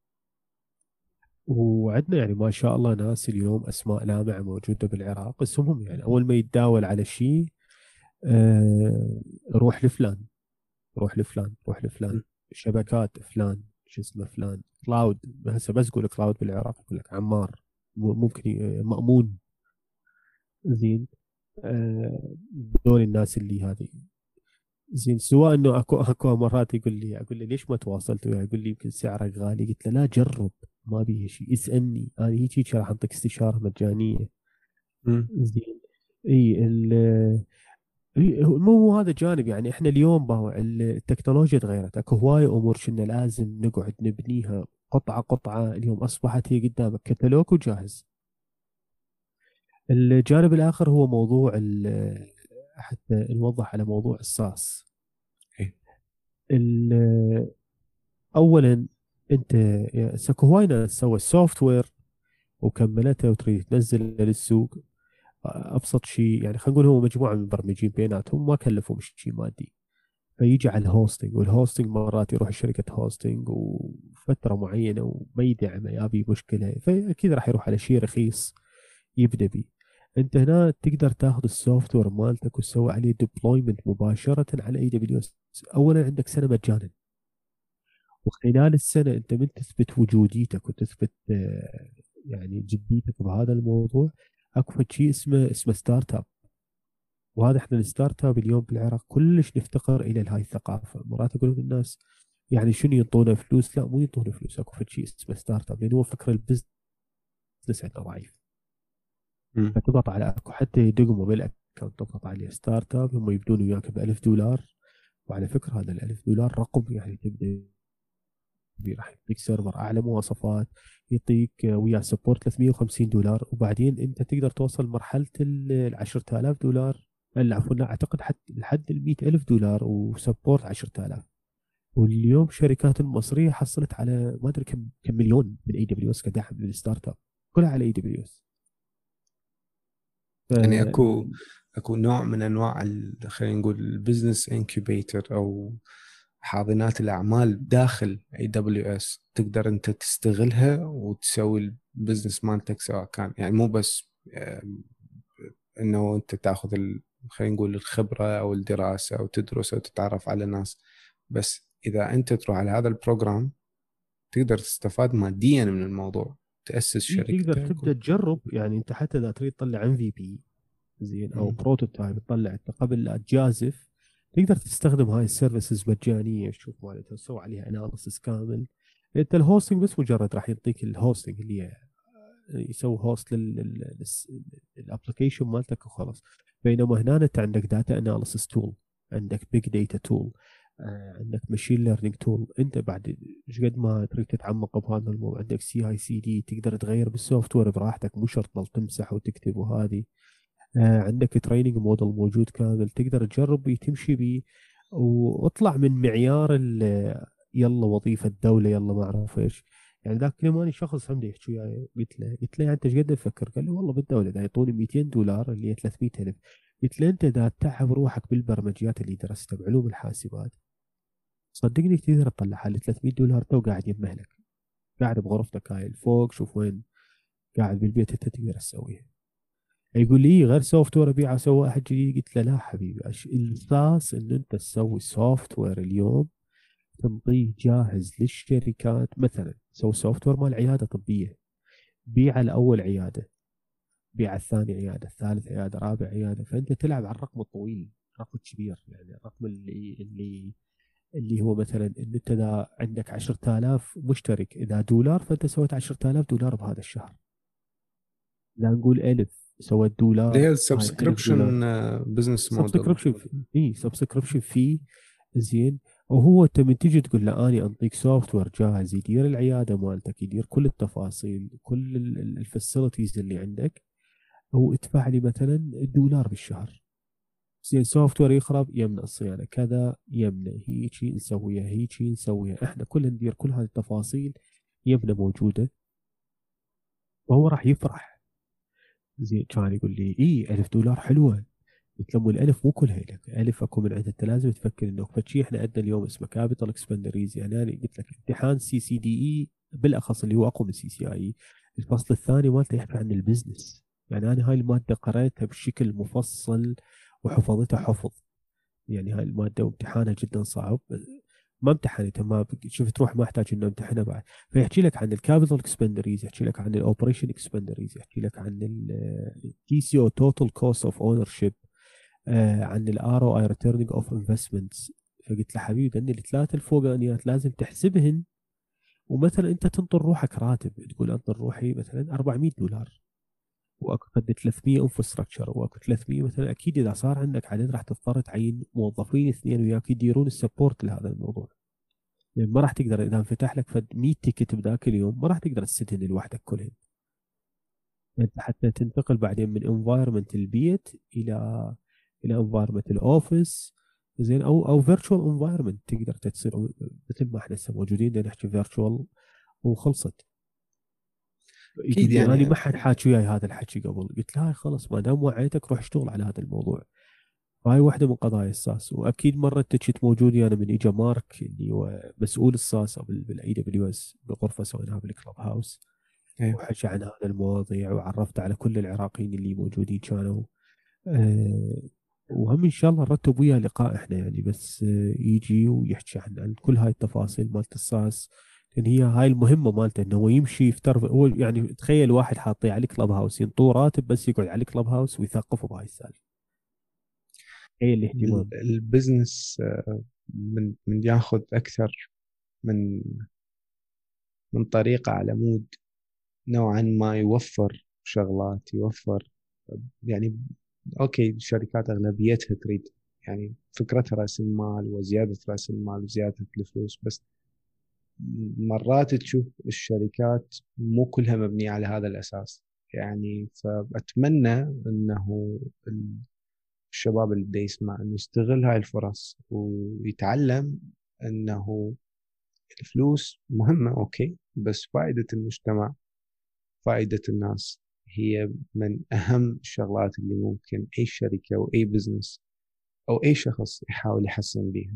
وعندنا يعني ما شاء الله ناس اليوم أسماء لامعه موجودة بالعراق اسمهم يعني أول ما يتداول على شيء آه روح لفلان روح لفلان روح لفلان شبكات فلان شو اسمه فلان cloud هسه بس قول cloud بالعراق يقول لك عمار ممكن مأمون زين آه دول الناس اللي هذه زين سواء إنه أكو أكو مرات يقول لي أقول له ليش ما تواصلت وياه؟ يقول لي يمكن سعره غالي. قلت له لا جرب ما بيها شيء. اسالني أنا هيك راح اعطيك استشارة مجانية. زين. إي ال مو هذا جانب. يعني إحنا اليوم باو التكنولوجيا تغيرت. أكو هواي أمور كنا لازم نقعد نبنيها قطعة قطعة. اليوم أصبحت هي قدامك. كتالوج وجاهز الجانب الآخر هو موضوع حتى نوضح على موضوع ال SaaS إيه. اولا أنت هواي ناس سوى ال software وكملته وتريد تنزل للسوق. أبسط شيء يعني خلينا نقول هو مجموعة من المبرمجين بيناتهم ما كلفهم شيء مادي. فيجي على ال hosting وال hosting مرات يروح شركة hosting وفترة معينة وما يدعمه يابي مشكلة فأكيد راح يروح على شيء رخيص يبدأ به. انت هنا تقدر تاخذ ال software مالتك وتسوي عليه deployment مباشرة على AWS اولا عندك سنة مجانا. وخلال السنة أنت من تثبت وجوديتك وتثبت آه، يعني جديتك بهذا الموضوع. أكو شيء اسمه اسمه startup وهذا إحنا ال startup اليوم بالعراق كلش نفتقر إلى هاي الثقافة. مرات أقول للناس يعني شنو ينطونا فلوس؟ لا مو ينطونا فلوس. أكو شيء اسمه startup لأن هو فكر ال business عندنا ضعيف. فتضغط على اكو حتى يدقموا بال account تضغط عليه startup هم يبدون وياك ب 1000 دولار. وعلى فكرة هذا ال 1000 دولار رقم يعني تبدأ راح يعطيك server أعلى مواصفات يعطيك ويا support 350 دولار. وبعدين أنت تقدر توصل مرحلة ال 10000 دولار. عفوا أعتقد حتى لحد ال 100000 دولار و support 10000 واليوم الشركات المصريه حصلت على ما أدري كم كم مليون من AWS كدعم لل startup كلها على AWS يعني أكو أكو نوع من أنواع خلينا نقول ال business incubator أو حاضنات الأعمال داخل AWS تقدر أنت تستغلها وتسوي ال business مالتك سواء كان يعني مو بس إنه أنت تأخذ خلينا نقول الخبرة أو الدراسة أو تدرس أو تتعرف على ناس. بس إذا أنت تروح على هذا ال program تقدر تستفاد ماديا من الموضوع. تأسس شركه تقدر تبدأ تجرب يعني أنت حتى إذا تريد تطلع MVP زين أو prototype تطلع أنت قبل لا تجازف تقدر تستخدم هاي ال services مجانية تشوف مالتها تسوي عليها analysis كامل. أنت ال hosting بس مجرد راح يعطيك ال hosting اللي يسوي host لل application مالتك وخلاص. بينما هنا أنت عندك data analysis tool عندك big data tool عندك machine learning tool انت بعد إيش قد ما تريد تتعمق بهذا الموضوع عندك CI/CD تقدر تغير بال software براحتك مو شرط تظل تمسح وتكتب وهذه. آه، عندك training model موجود كامل تقدر تجرب تمشي به واطلع من معيار يلا وظيفة دوله يلا ما أعرف إيش. يعني ذاك اليوم أنا شخص عندي يحكي وياي قلت له قلت له يعني أنت إيش قد تفكر؟ قال لي والله بالدولة دا يعطوني 200 دولار اللي هي 300 ألف. قلت له أنت اذا تتعب روحك بالبرمجيات اللي درستها بعلوم الحاسبات. صدقني تقدر تطلع حالي 300 دولار تو قاعد يم اهلك قاعد بغرفتك هاي الفوق شوف وين. قاعد بالبيت انت تقدر تسويها. يقول لي غير software أبيعه أسوي واحد جديد؟ قلت له لا حبيبي الأساس إن أنت تسوي software اليوم تنطيه جاهز للشركات. مثلا سوي software مال عيادة طبية. بيع الأول عيادة بيع الثاني عيادة الثالث عيادة رابع عيادة. فأنت تلعب على الرقم الطويل الرقم الكبير يعني الرقم اللي اللي اللي هو مثلا ان أنت إذا عندك 10000 مشترك إذا دولار فأنت سويت 10000 دولار بهذا الشهر. لا نقول 1000 سويت دولار اللي هي ال subscription business model subscription إي subscription fee زين. وهو أنت من تجي تقول له اني أنطيك software جاهز يدير العيادة مالتك يدير كل التفاصيل كل ال facilities اللي عندك هو ادفع لي مثلا دولار بالشهر. زين software يخرب يمنا الصيانة. كذا يمنا هيجي نسويها هيجي نسويها. إحنا كلنا ندير كل هذه التفاصيل يمنا موجودة. وهو راح يفرح. زين كان يقول لي اي 1000 دولار حلوة. قلت له الألف مو كلها لك ألف أكو من عندك انت لازم تفكر انه فشي إحنا عندنا اليوم اسمه capital expenditures يعني أنا قلت لك امتحان CCDE بالأخص اللي هو أقوى من CCIE الفصل الثاني مالته يحكي عن البزنس يعني أنا هاي المادة قريتها بشكل مفصل. وحفظتها حفظ. يعني هاي المادة امتحانها جدا صعب. ما امتحنتها ما شفت تروح ما احتاج إنه امتحنها بعد. فيحكي لك عن ال capital expenditures يحكي لك عن ال operation expenditures يحكي لك عن ال TCO total cost of ownership عن ال ROI returning of investments فقلت له حبيبي لأن الثلاثه الفوقانيات لازم تحسبهن. ومثلا أنت تنطر روحك راتب. تقول أنطر روحي مثلا 400 دولار. وأكو قد 300 infrastructure وأكو 300 مثلا. أكيد إذا صار عندك عدد راح تضطر تعين موظفين اثنين وياك يديرون ال support لهذا الموضوع. يعني ما راح تقدر إذا انفتح لك فد 100 ticket بذاك اليوم ما راح تقدر تسدهن لوحدك كلهن. أنت حتى تنتقل بعدين من environment البيت إلى إلى environment ال office زين أو أو virtual environment تقدر تصير مثل ما إحنا هسه موجودين نحكي virtual وخلصت. أكيد يعني أنا ما حد حاكي وياي هذا الحكي قبل. قلت له هاي خلص ما دام وعيتك روح اشتغل على هذا الموضوع. هاي واحدة من قضايا ال SaaS. وأكيد مرة انت كنت موجود أنا من اجى مارك اللي هو مسؤول الساس بالاي دبليو اس بغرفة سويناها بال Clubhouse أيوه. وحكى عن هذا المواضيع وعرفت على كل العراقيين اللي موجودين كانوا. أه وهم إن شاء الله نرتب وياه لقاء إحنا يعني. بس يجي ويحكي عن, عن كل هاي التفاصيل مالت ال SaaS. لأن هي هاي المهمة مالته إنه هو يمشي يفتر هو يعني تخيل واحد حاطيه على Clubhouse ينطوه راتب بس يقعد على Clubhouse ويثقفه بهاي السالفة. هي الاهتمام. ال business آه، من من ياخذ أكثر من من طريقة على مود نوعا ما يوفر شغلات يوفر يعني أوكي الشركات أغلبيتها تريد يعني فكرتها رأس المال وزيادة رأس المال وزيادة الفلوس بس مرات تشوف الشركات مو كلها مبنية على هذا الأساس. يعني فأتمنى إنه الشباب اللي يسمع انه يستغل هاي الفرص ويتعلم إنه الفلوس مهمة أوكي بس فائدة المجتمع فائدة الناس هي من أهم الشغلات اللي ممكن أي شركة أو أي business أو أي شخص يحاول يحسن بيها.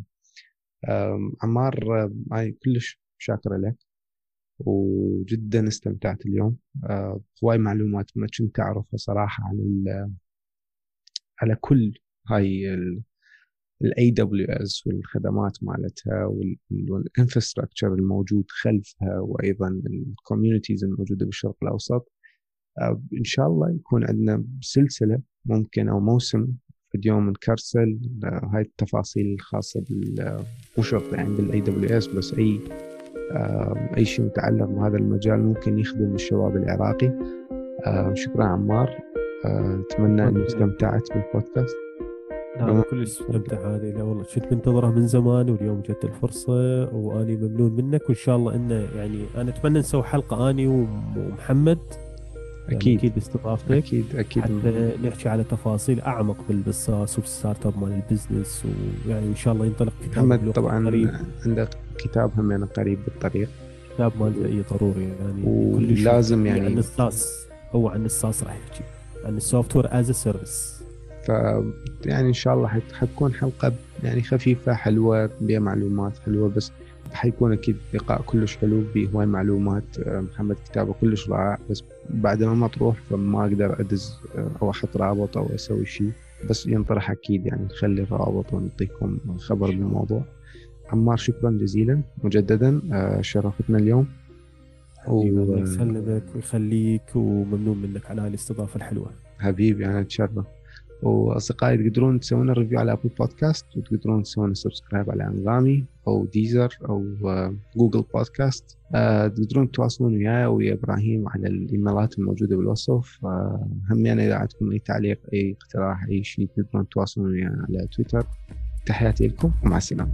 عمار أنا كلش شاكر لك وجدا استمتعت اليوم. آه، هواي معلومات ما كنت أعرفها صراحة عن على كل هاي ال AWS والخدمات مالتها وال infrastructure الموجود خلفها وأيضا ال communities الموجودة بالشرق الأوسط. آه، إن شاء الله يكون عندنا سلسلة ممكن أو موسم في اليوم نكرس ل آه، هاي التفاصيل الخاصة بال مو شرط يعني بال AWS بس أي أي شيء متعلق بهذا المجال ممكن يخدم الشباب العراقي. شكرا عمار. أتمنى انك استمتعت بالبودكاست. لا أنا كلش استمتع هذه. لا والله كنت منتظرها من زمان واليوم جت الفرصة وأني ممنون منك. وإن شاء الله إنه يعني أنا أتمنى نسوي حلقة أني ومحمد. يعني أكيد. أكيد باستضافتك أكيد أكيد. حتى نحكي على تفاصيل أعمق بال SaaS وبال startup مال ال business ويعني إن شاء الله ينطلق كتاب محمد طبعا قريب عندك كتاب هم قريب بالطريق. كتاب مال اي ضروري يعني. ولازم يعني يعني عن ال SaaS. هو عن ال SaaS راح يحكي. عن ال software as service ف يعني إن شاء الله حت- حتكون حلقة يعني خفيفة حلوة بها معلومات حلوة بس حيكون أكيد لقاء كلش حلو بهواي معلومات آه، محمد كتابه كلش رائع بس بعد ما تروح فما أقدر أدز آه، أو أحط رابط أو أسوي شيء بس ينطرح أكيد يعني نخلي الروابط ونعطيكم خبر بالموضوع. عمار شكرا جزيلا مجددا آه، شرفتنا اليوم. الله يسلمك ويخليك وممنون منك على هاي الاستضافة الحلوة. حبيبي أنا أتشرف. وأصدقائي تقدرون تسوون review على Apple Podcast وتقدرون تسوون subscribe على أنغامي أو Deezer أو آه، Google Podcast. آه، تقدرون تتواصلون وياي ويا إبراهيم على الإيميلات الموجودة بالوصف. آه، هم يعني إذا عندكم أي تعليق أي اقتراح أي شيء تقدرون تتواصلون ويانا على تويتر. تحياتي لكم ومع السلامة.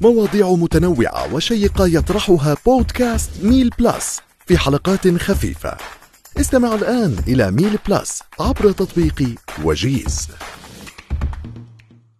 مواضيع متنوعة وشيقة يطرحها بودكاست ميل بلس في حلقات خفيفة. استمع الآن إلى ميل بلس عبر تطبيق وجيز.